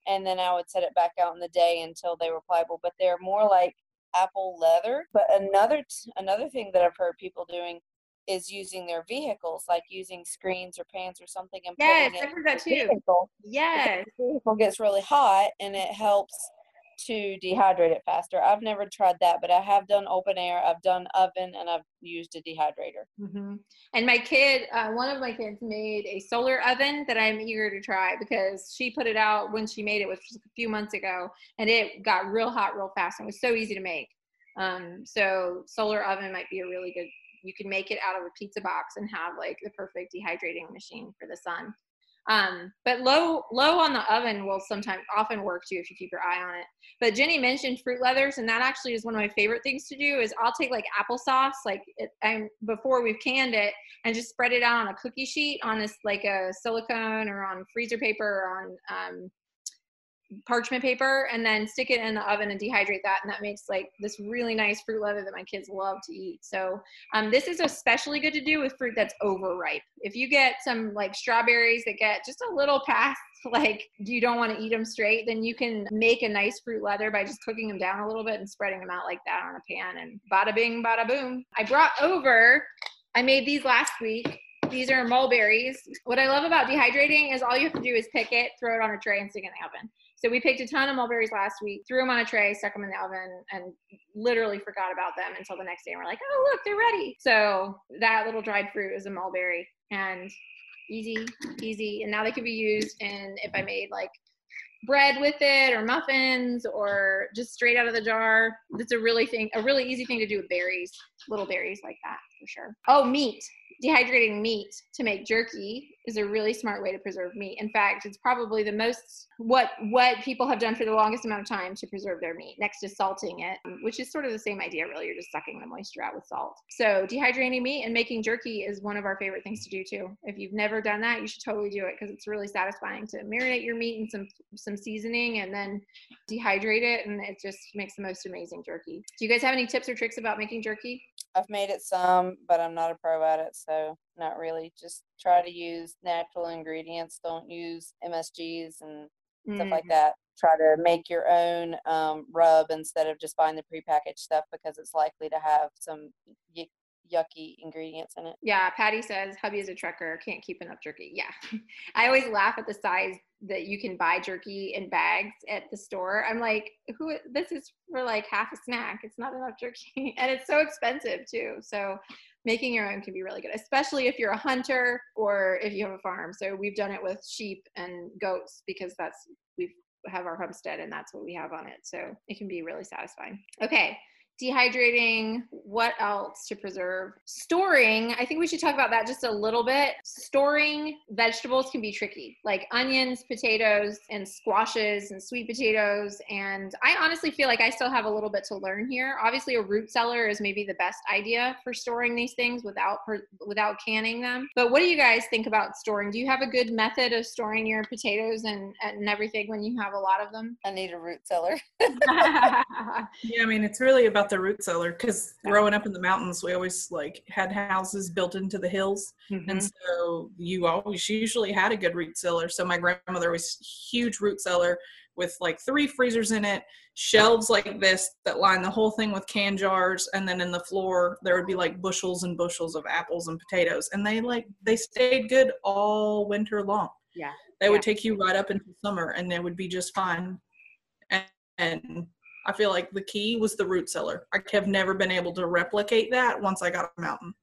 and then I would set it back out in the day until they were pliable. But they're more like apple leather. But another t- another thing that I've heard people doing is using their vehicles, like using screens or pans or something, and yes putting it i've heard that too vehicle. yes The vehicle gets really hot, and it helps to dehydrate it faster. I've never tried that, but I have done open air, I've done oven, and I've used a dehydrator. hmm And my kid, uh, one of my kids made a solar oven that I'm eager to try because she put it out when she made it, which was a few months ago, and it got real hot real fast and was so easy to make. Um, so solar oven might be a really good. You can make it out of a pizza box and have like the perfect dehydrating machine for the sun. Um, but low low on the oven will sometimes often work too if you keep your eye on it. But Jenny mentioned fruit leathers, and that actually is one of my favorite things to do. Is I'll take like applesauce, like it, and before we've canned it, and just spread it out on a cookie sheet on this like a silicone or on freezer paper or on um, parchment paper, and then stick it in the oven and dehydrate that, and that makes like this really nice fruit leather that my kids love to eat. So um, this is especially good to do with fruit that's overripe. If you get some like strawberries that get just a little past like you don't want to eat them straight, then you can make a nice fruit leather by just cooking them down a little bit and spreading them out like that on a pan and bada bing, bada boom. I brought over, I made these last week. These are mulberries. What I love about dehydrating is all you have to do is pick it, throw it on a tray, and stick it in the oven. So we picked a ton of mulberries last week, threw them on a tray, stuck them in the oven, and literally forgot about them until the next day. And we're like, oh, look, they're ready. So that little dried fruit is a mulberry and easy, easy. And now they can be used in if I made like bread with it or muffins or just straight out of the jar. It's a really thing, a really easy thing to do with berries, little berries like that for sure. Oh, meat. Dehydrating meat to make jerky is a really smart way to preserve meat. In fact, it's probably the most what what people have done for the longest amount of time to preserve their meat, next to salting it, um, which is sort of the same idea. Really, you're just sucking the moisture out with salt. So dehydrating meat and making jerky is one of our favorite things to do too. If you've never done that, you should totally do it because it's really satisfying to marinate your meat in some some seasoning and then dehydrate it, and it just makes the most amazing jerky. Do you guys have any tips or tricks about making jerky? I've made it some, but I'm not a pro at it, so not really. Just try to use natural ingredients. Don't use MSGs and stuff Mm. like that. Try to make your own um, rub instead of just buying the prepackaged stuff because it's likely to have some yucky ingredients in it. Yeah, Patty says hubby is a trucker, can't keep enough jerky. Yeah. I always laugh at the size that you can buy jerky in bags at the store. I'm like, who this is for like half a snack. It's not enough jerky. And it's so expensive too. So making your own can be really good, especially if you're a hunter or if you have a farm. So we've done it with sheep and goats because that's we have our homestead and that's what we have on it. So it can be really satisfying. Okay dehydrating what else to preserve? Storing i think we should talk about that just a little bit. Storing vegetables can be tricky like onions potatoes and squashes and sweet potatoes and i honestly feel like i still have a little bit to learn here. Obviously a root cellar is maybe the best idea for storing these things without without canning them. But what do you guys think about storing? Do you have a good method of storing your potatoes and and everything when you have a lot of them? I need a root cellar. Yeah, I mean, it's really about about the root cellar because growing up in the mountains, we always like had houses built into the hills, Mm-hmm. and so you always usually had a good root cellar. So my grandmother was huge root cellar with like three freezers in it, shelves like this that line the whole thing with can jars, and then in the floor there would be like bushels and bushels of apples and potatoes, and they like they stayed good all winter long. Yeah. they Yeah. would take you right up into summer, and they would be just fine. And, and I feel like the key was the root cellar. I have never been able to replicate that once I got a mountain.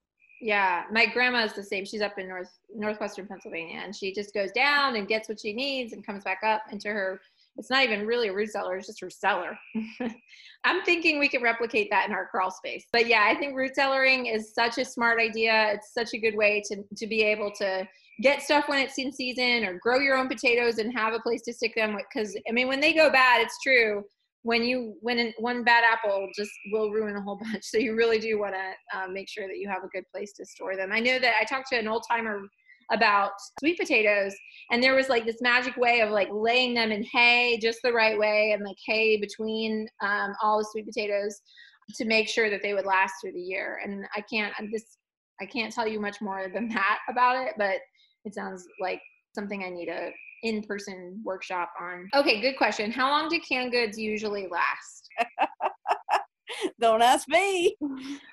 Yeah, my grandma is the same. She's up in north northwestern Pennsylvania, and she just goes down and gets what she needs and comes back up into her. It's not even really a root cellar; it's just her cellar. I'm thinking we could replicate that in our crawl space. But yeah, I think root cellaring is such a smart idea. It's such a good way to to be able to get stuff when it's in season, or grow your own potatoes and have a place to stick them. Because I mean, when they go bad, it's true when you when one bad apple just will ruin a whole bunch. So you really do want to um, make sure that you have a good place to store them. I know that i talked to an old timer about sweet potatoes and there was like this magic way of like laying them in hay just the right way and like hay between um, all the sweet potatoes to make sure that they would last through the year. And i can't I'm this i can't tell you much more than that about it but it sounds like something i need a in-person workshop on. Okay, good question. How long do canned goods usually last? Don't ask me.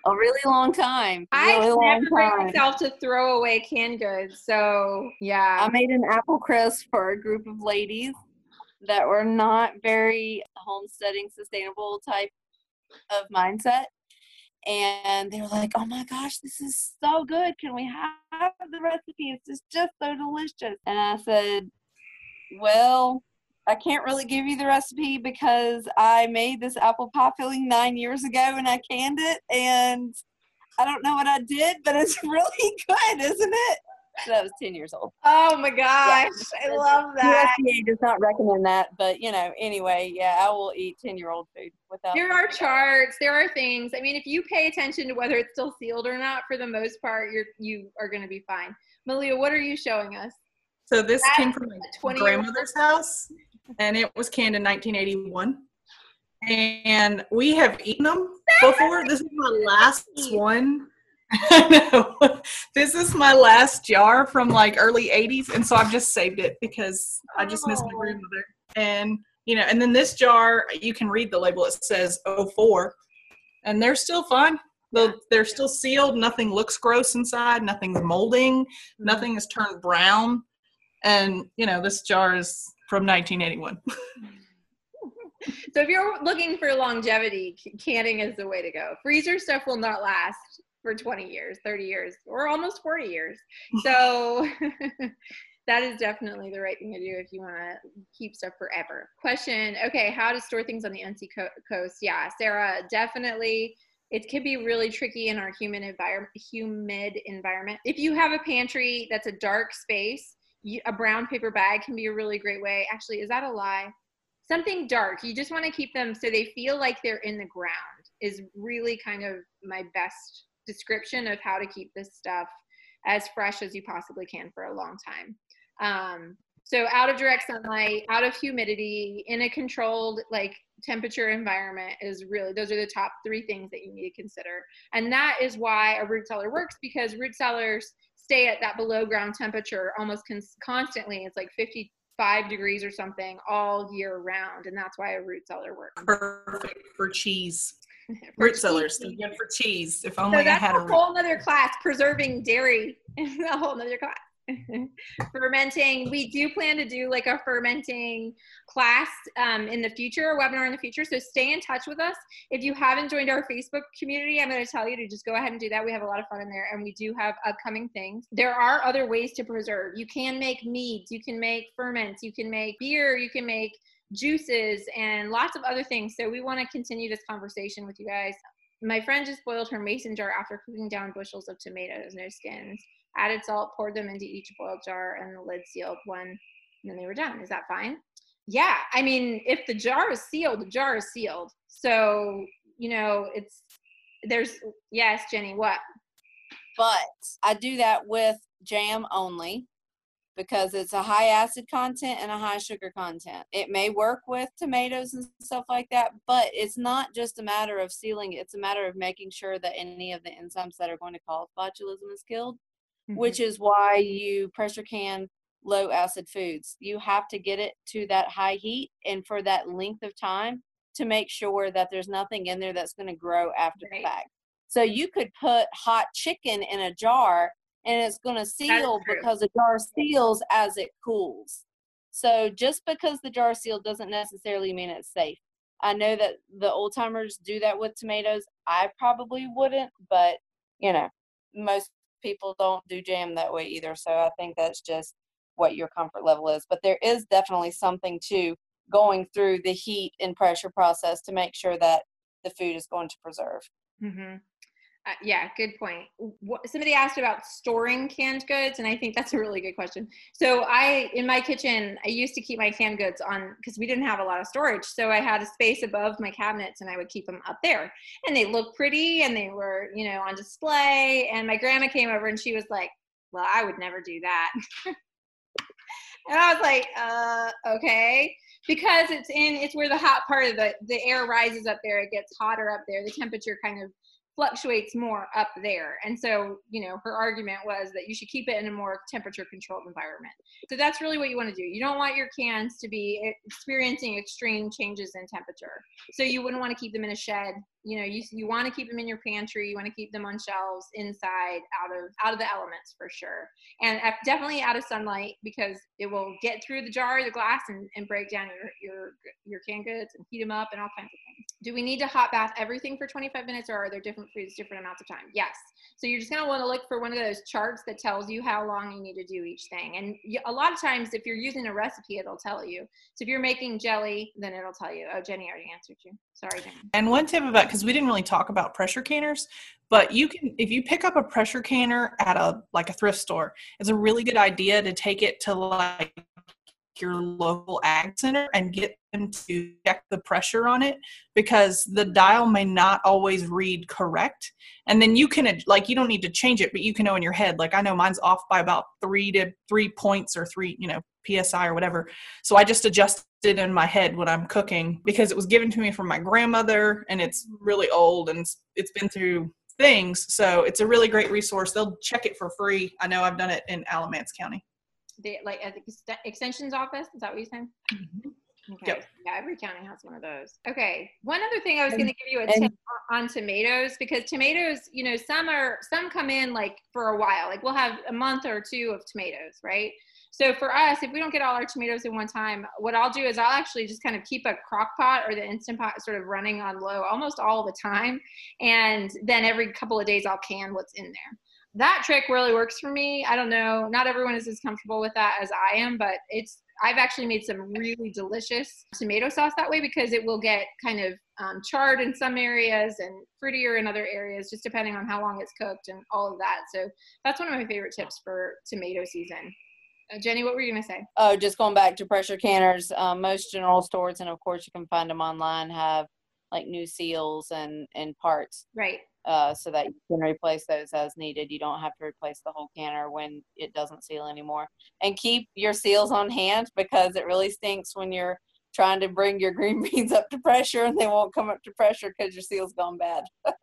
A really long time. I Really never bring time. myself to throw away canned goods, so yeah. I made an apple crisp for a group of ladies that were not very homesteading sustainable type of mindset. And they were like, oh my gosh, this is so good. Can we have the recipe? It's just, just so delicious. And I said, well, I can't really give you the recipe because I made this apple pie filling nine years ago and I canned it. And I don't know what I did, but it's really good, isn't it? So that was 10 years old. oh my gosh, I love that. USDA does not recommend that, but you know, anyway, yeah, I will eat 10 year old food without. There are charts, there are things. I mean, if you pay attention to whether it's still sealed or not, for the most part, you're you are going to be fine. Malia, what are you showing us? So this came from my 20 grandmother's house, and it was canned in 1981. And we have eaten them before. This is my last one. This is my last jar from like early 80s, and so I've just saved it because I just miss my Oh. grandmother. And you know, and then this jar, you can read the label. It says 04, and they're still fine. They're still sealed. Nothing looks gross inside. Nothing's molding. Nothing has turned brown. And you know, this jar is from 1981. So if you're looking for longevity, canning is the way to go. Freezer stuff will not last for 20 years, 30 years, or almost 40 years. So that is definitely the right thing to do if you want to keep stuff forever. Question, okay, how to store things on the NC co- coast? Yeah, Sarah, definitely. It could be really tricky in our human environment, humid environment. If you have a pantry that's a dark space, a brown paper bag can be a really great way. Actually, is that a lie? something dark. You just want to keep them so they feel like they're in the ground is really kind of my best description of how to keep this stuff as fresh as you possibly can for a long time. Um, so out of direct sunlight, out of humidity, in a controlled like temperature environment is really those are the top three things that you need to consider. And that is why a root cellar works because root cellars stay at that below ground temperature almost cons- constantly. It's like 55 degrees or something all year round, and that's why a root cellar works. Perfect for cheese. For Root cellars. cheese. They're good for cheese. If So only I that's had a a whole nother class. Preserving dairy is a whole nother class. fermenting. We do plan to do like a fermenting class um, in the future, a webinar in the future. So stay in touch with us. If you haven't joined our Facebook community, I'm going to tell you to just go ahead and do that. We have a lot of fun in there, and we do have upcoming things. There are other ways to preserve. You can make meads. You can make ferments. You can make beer. You can make juices and lots of other things. So we want to continue this conversation with you guys. My friend just boiled her mason jar after cooking down bushels of tomatoes, no skins. Added salt, poured them into each boiled jar, and the lid sealed one. And then they were done. Is that fine? Yeah. I mean, if the jar is sealed, the jar is sealed. So, you know, it's there's yes, Jenny, what? But I do that with jam only. because it's a high acid content and a high sugar content. It may work with tomatoes and stuff like that, but it's not just a matter of sealing. It's a matter of making sure that any of the enzymes that are going to cause botulism is killed, mm-hmm. which is why you pressure can low acid foods. You have to get it to that high heat and for that length of time to make sure that there's nothing in there that's going to grow after right. the fact. So you could put hot chicken in a jar and it's going to seal because the jar seals as it cools. So just because the jar seal doesn't necessarily mean it's safe. I know that the old timers do that with tomatoes. I probably wouldn't, but you know, most people don't do jam that way either. So I think that's just what your comfort level is. But there is definitely something to going through the heat and pressure process to make sure that the food is going to preserve. Mm-hmm. Uh, yeah, good point. What, somebody asked about storing canned goods, and I think that's a really good question. So, I, in my kitchen, I used to keep my canned goods on because we didn't have a lot of storage. So, I had a space above my cabinets and I would keep them up there. And they looked pretty and they were, you know, on display. And my grandma came over and she was like, Well, I would never do that. and I was like, uh, okay. Because it's in, it's where the hot part of the, the air rises up there. It gets hotter up there. The temperature kind of fluctuates more up there. And so, you know, her argument was that you should keep it in a more temperature controlled environment. So that's really what you want to do. You don't want your cans to be experiencing extreme changes in temperature. So you wouldn't want to keep them in a shed you know you, you want to keep them in your pantry you want to keep them on shelves inside out of out of the elements for sure and definitely out of sunlight because it will get through the jar the glass and, and break down your your your canned goods and heat them up and all kinds of things do we need to hot bath everything for 25 minutes or are there different foods different amounts of time? Yes. So you're just going to want to look for one of those charts that tells you how long you need to do each thing. And a lot of times if you're using a recipe it'll tell you. So if you're making jelly then it'll tell you. Oh jenny already answered you. Sorry jenny. And one tip about because we didn't really talk about pressure canners, but you can if you pick up a pressure canner at a like a thrift store, it's a really good idea to take it to like your local ag center and get them to check the pressure on it because the dial may not always read correct. And then you can like you don't need to change it but you can know in your head like i know mine's off by about three to three points or three you know psi or whatever. So i just adjust it in my head when i'm cooking because it was given to me from my grandmother and it's really old and it's been through things. So it's a really great resource. They'll check it for free. I know i've done it in alamance county like at the extensions office is that what you're saying mm-hmm. Okay. Yep. Yeah, every county has one of those. Okay. One other thing I was going to give you a tip on tomatoes because tomatoes, you know, some are some come in like for a while. Like we'll have a month or two of tomatoes, right? So for us, if we don't get all our tomatoes in one time, what I'll do is I'll actually just kind of keep a crock pot or the instant pot sort of running on low almost all the time. And then every couple of days I'll can what's in there. That trick really works for me. I don't know. Not everyone is as comfortable with that as I am, but it's I've actually made some really delicious tomato sauce that way because it will get kind of um, charred in some areas and fruitier in other areas, just depending on how long it's cooked and all of that. So that's one of my favorite tips for tomato season. Uh, Jenny, what were you going to say? Oh, just going back to pressure canners. Um, most general stores, and of course you can find them online, have like new seals and and parts. Right. Uh, so that you can replace those as needed. You don't have to replace the whole canner when it doesn't seal anymore. And keep your seals on hand because it really stinks when you're trying to bring your green beans up to pressure and they won't come up to pressure because your seal's gone bad.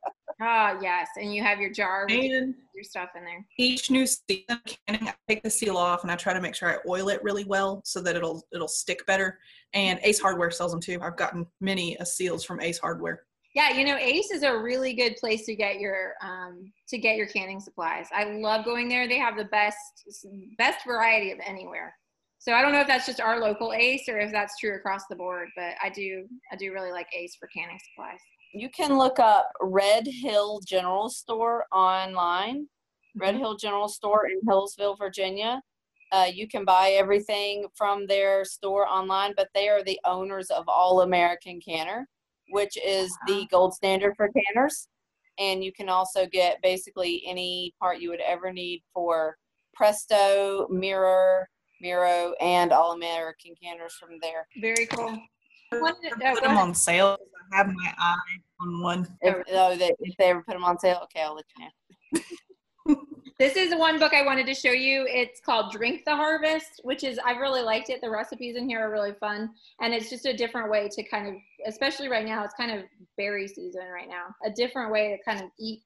Ah, yes, and you have your jar with and your stuff in there. Each new season canning, I take the seal off and I try to make sure I oil it really well so that it'll it'll stick better. And Ace Hardware sells them too. I've gotten many seals from Ace Hardware. Yeah, you know, Ace is a really good place to get your um, to get your canning supplies. I love going there. They have the best best variety of anywhere. So I don't know if that's just our local Ace or if that's true across the board, but I do I do really like Ace for canning supplies you can look up Red Hill General Store online. Red mm-hmm. Hill General Store in Hillsville, Virginia. Uh, you can buy everything from their store online, but they are the owners of All American Canner, which is the gold standard for canners. And you can also get basically any part you would ever need for Presto, Mirror, Mirro, and All American canners from there. Very cool. Put them on sale. I have my eye on one. If, oh, they, if they ever put them on sale, okay, I'll let you know. this is one book I wanted to show you. It's called Drink the Harvest, which is I really liked it. The recipes in here are really fun, and it's just a different way to kind of, especially right now, it's kind of berry season right now. A different way to kind of eat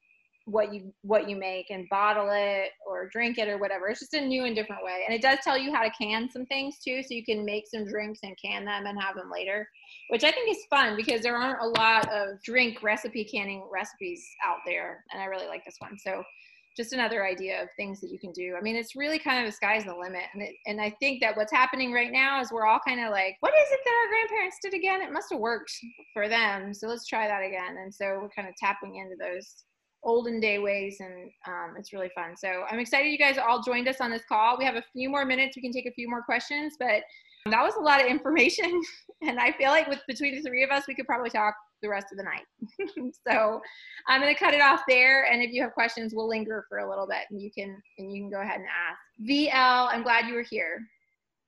what you what you make and bottle it or drink it or whatever. It's just a new and different way. And it does tell you how to can some things too, so you can make some drinks and can them and have them later, which I think is fun because there aren't a lot of drink recipe canning recipes out there, and I really like this one. So just another idea of things that you can do. I mean, it's really kind of the sky's the limit. And, it, and I think that what's happening right now is we're all kind of like, what is it that our grandparents did again? It must have worked for them. So let's try that again. And so we're kind of tapping into those olden day ways and um, it's really fun. So I'm excited you guys all joined us on this call. We have a few more minutes. We can take a few more questions, but that was a lot of information. and I feel like with between the three of us, we could probably talk the rest of the night. so I'm going to cut it off there. And if you have questions, we'll linger for a little bit and you can, and you can go ahead and ask. VL, I'm glad you were here.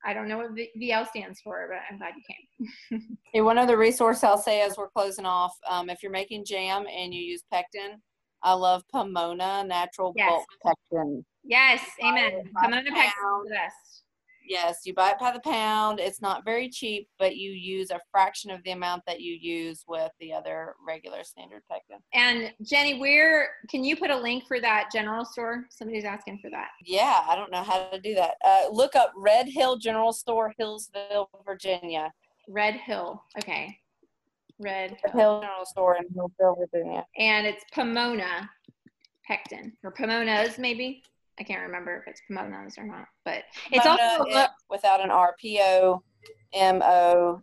I don't know what VL stands for, but I'm glad you came. hey, one other resource I'll say as we're closing off, um, if you're making jam and you use pectin, I love Pomona natural yes. bulk pectin. Yes, amen. Pomona pectin is the best. Yes, you buy it by the pound. It's not very cheap, but you use a fraction of the amount that you use with the other regular standard pectin. And Jenny, where can you put a link for that general store? Somebody's asking for that. Yeah, I don't know how to do that. Uh, look up Red Hill General Store, Hillsville, Virginia. Red Hill. Okay. Red Hill, General Store in Hillsville, Virginia. And it's Pomona pectin or Pomonas maybe. I can't remember if it's Pomona's or not, but it's Pomona also without an R P O M O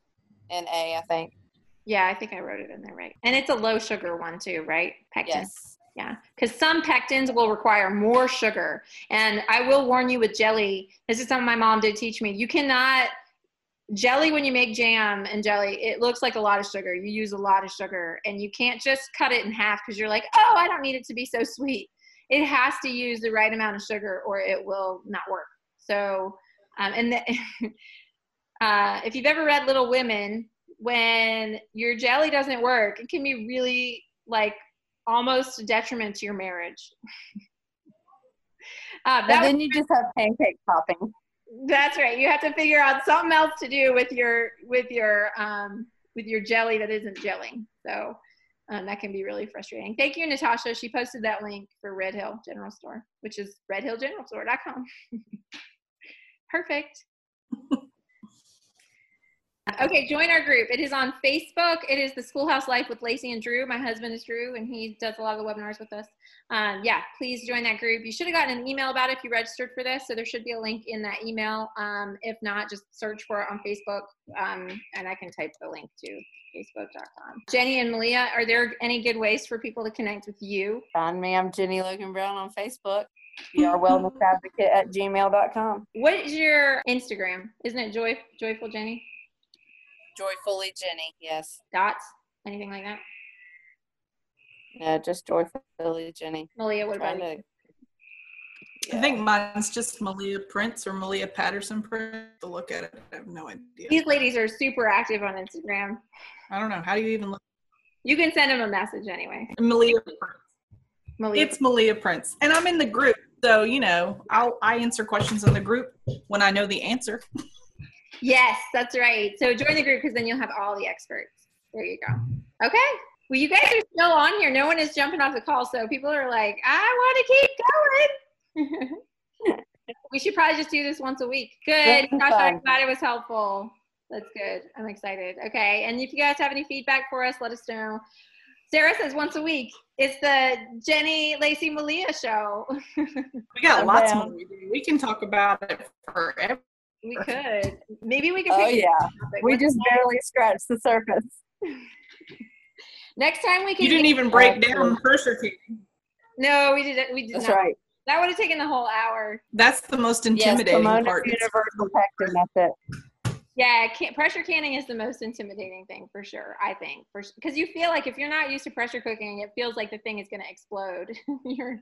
N A, I think. Yeah, I think I wrote it in there right. And it's a low sugar one too, right? Pectin. Yes. Yeah, because some pectins will require more sugar. And I will warn you with jelly, this is something my mom did teach me. You cannot jelly when you make jam and jelly it looks like a lot of sugar you use a lot of sugar and you can't just cut it in half because you're like oh i don't need it to be so sweet it has to use the right amount of sugar or it will not work. So, um, and the, uh, if you've ever read Little Women, when your jelly doesn't work, it can be really like almost a detriment to your marriage. uh, and then you just have pancake topping. That's right. You have to figure out something else to do with your with your um, with your jelly that isn't gelling. So um, that can be really frustrating. Thank you, Natasha. She posted that link for Red Hill General Store, which is redhillgeneralstore.com. Perfect. Okay, join our group. It is on Facebook. It is the Schoolhouse Life with Lacey and Drew. My husband is Drew, and he does a lot of the webinars with us. Um, yeah, please join that group. You should have gotten an email about it if you registered for this, so there should be a link in that email. Um, if not, just search for it on Facebook, um, and I can type the link to facebook.com. Jenny and Malia, are there any good ways for people to connect with you? Find me. I'm Jenny Logan Brown on Facebook. Your wellness advocate at gmail.com. What is your Instagram? Isn't it Joy Joyful Jenny? Joyfully Jenny, yes. Dots? Anything like that? Yeah, just Joyfully Jenny. Malia, what about you? Yeah. I think mine's just Malia Prince or Malia Patterson Prince. To look at it, I have no idea. These ladies are super active on Instagram. I don't know. How do you even look? You can send them a message anyway. Malia Prince. Malia. It's Malia Prince, and I'm in the group, so you know I'll I answer questions in the group when I know the answer. Yes, that's right. So join the group because then you'll have all the experts. There you go. Okay. Well, you guys are still on here. No one is jumping off the call, so people are like, I want to keep going. we should probably just do this once a week. Good. Gosh, I'm glad it was helpful. That's good. I'm excited. Okay. And if you guys have any feedback for us, let us know. Sarah says once a week. It's the Jenny Lacey Malia show. we got lots more. We can talk about it forever. We could. Maybe we could. Oh yeah. We What's just barely scratched the surface. Next time we can. You didn't even break down pressure canning. No, we didn't. We did That's not. right. That would have taken the whole hour. That's the most intimidating yes, part. Universal pectin, that's it. Yeah, can, pressure canning is the most intimidating thing for sure. I think for because you feel like if you're not used to pressure cooking, it feels like the thing is going to explode. you're,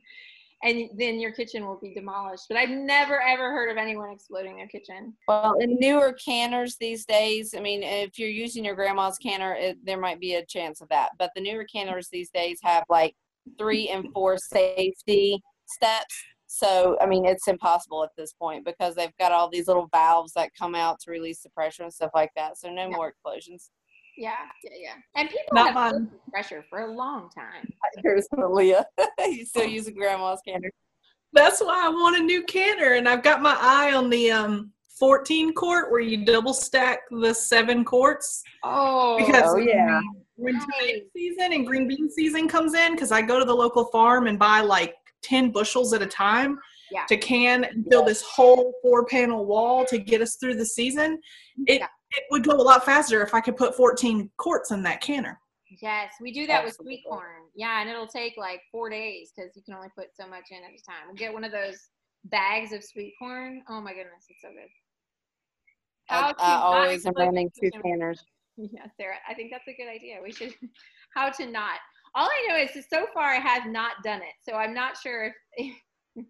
and then your kitchen will be demolished. But I've never ever heard of anyone exploding their kitchen. Well, in newer canners these days, I mean, if you're using your grandma's canner, it, there might be a chance of that. But the newer canners these days have like three and four safety steps. So, I mean, it's impossible at this point because they've got all these little valves that come out to release the pressure and stuff like that. So, no Yeah. more explosions. Yeah, yeah, yeah. And people Not have mine. lived with pressure for a long time. Here's Malia. He's still using grandma's canner. That's why I want a new canner, and I've got my eye on the um 14 quart where you double stack the seven quarts Oh, because Oh, yeah. when tomato season and green bean season comes in, because I go to the local farm and buy like 10 bushels at a time Yeah. to can and fill this whole four panel wall to get us through the season. It Yeah. It would go a lot faster if I could put 14 quarts in that canner. yes, we do that with sweet corn. Yeah, and it'll take like four days because you can only put so much in at a time. We'll get one of those bags of sweet corn. Oh my goodness, it's so good. I, How to I always am running two canners. Yeah, Sarah, I think that's a good idea. We should. How to not. All I know is that so far I have not done it, so I'm not sure if.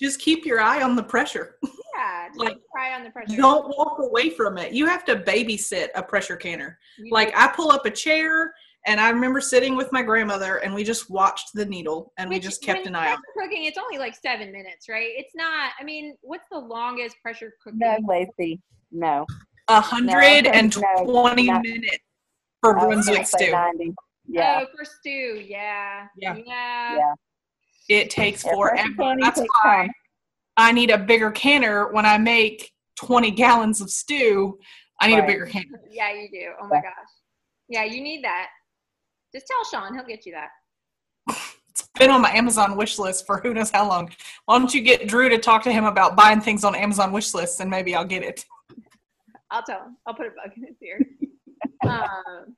Just keep your eye on the pressure. Yeah, Like, try the pressure. Don't walk away from it. You have to babysit a pressure canner. You Like. I pull up a chair and I remember sitting with my grandmother and we just watched the needle and we just kept when an eye on pressure cooking. It's only like seven minutes, right? It's not. I mean, what's the longest pressure cooking? No, Lacey. No. A hundred and No, twenty minutes for I Brunswick say stew. 90. Yeah. Oh, for stew. Yeah. Yeah. Yeah. Yeah. It takes Yeah, forever. That's takes why time. I need a bigger canner when I make twenty gallons of stew. I need Right. a bigger canner. Yeah, you do. Oh my Yeah. gosh. Yeah, you need that. Just tell Sean, he'll get you that. It's been on my Amazon wish list for who knows how long. Why don't you get Drew to talk to him about buying things on Amazon wish lists and maybe I'll get it. I'll tell him. I'll put a bug in his ear. um,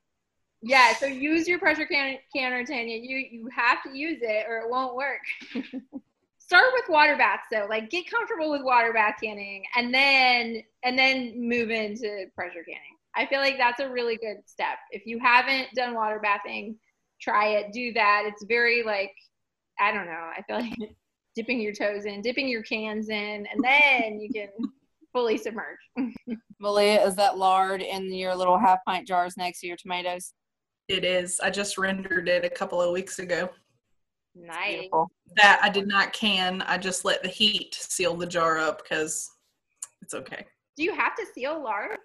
yeah, so use your pressure can- canner, Tanya. You you have to use it or it won't work. Start with water baths though. Like get comfortable with water bath canning and then and then move into pressure canning. I feel like that's a really good step. If you haven't done water bathing, try it. Do that. It's very like I don't know. I feel like dipping your toes in, dipping your cans in, and then you can fully submerge. Malia, is that lard in your little half pint jars next to your tomatoes? It is. I just rendered it a couple of weeks ago. Nice. Beautiful. That I did not can. I just let the heat seal the jar up because it's okay. Do you have to seal lard?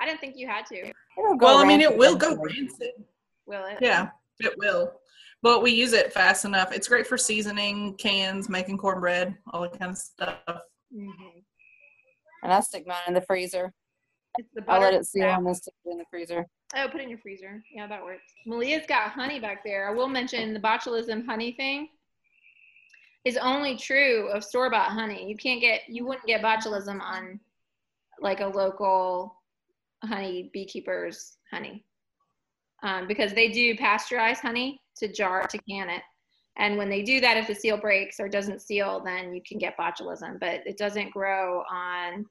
I didn't think you had to. Well, I mean, it will go rancid. Will it? Yeah, it will. But we use it fast enough. It's great for seasoning, cans, making cornbread, all that kind of stuff. Mhm. And I stick mine in the freezer. I'll let it seal sap. and then stick it in the freezer. Oh, put it in your freezer. Yeah, that works. Malia's got honey back there. I will mention the botulism honey thing is only true of store bought honey. You can't get, you wouldn't get botulism on like a local honey beekeeper's honey um, because they do pasteurize honey to jar to can it. And when they do that, if the seal breaks or doesn't seal, then you can get botulism, but it doesn't grow on.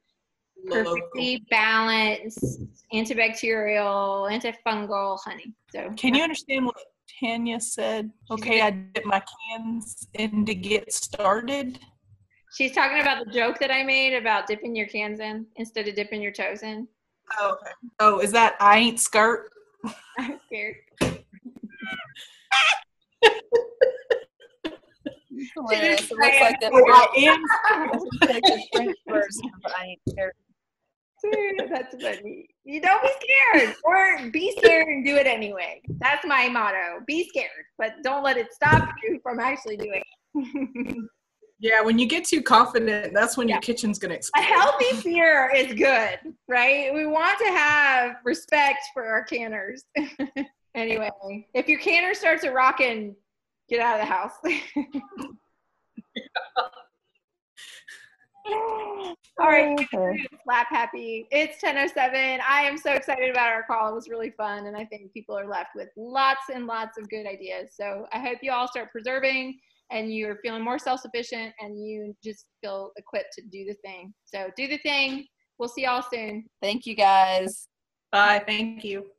Perfectly balanced antibacterial, antifungal honey. So Can you understand what Tanya said? Okay, I dip my cans in to get started. she's talking about the joke that I made about dipping your cans in instead of dipping your toes in. Oh, okay. Oh, is that I ain't skirt? I'm scared. Hilarious. It looks like that. I am. French version of I ain't scared. Dude, that's funny. You don't be scared, or be scared and do it anyway. That's my motto. Be scared, but don't let it stop you from actually doing it. Yeah, when you get too confident, that's when your kitchen's gonna explode. a healthy fear is good, right? We want to have respect for our canners. anyway, if your canner starts a rocking, get out of the house. All right, Okay. slap happy. It's 10:07. I am so excited about our call. It was really fun, and I think people are left with lots and lots of good ideas. So I hope you all start preserving, and you're feeling more self-sufficient, and you just feel equipped to do the thing. So do the thing. We'll see y'all soon. Thank you guys. Bye. Thank you.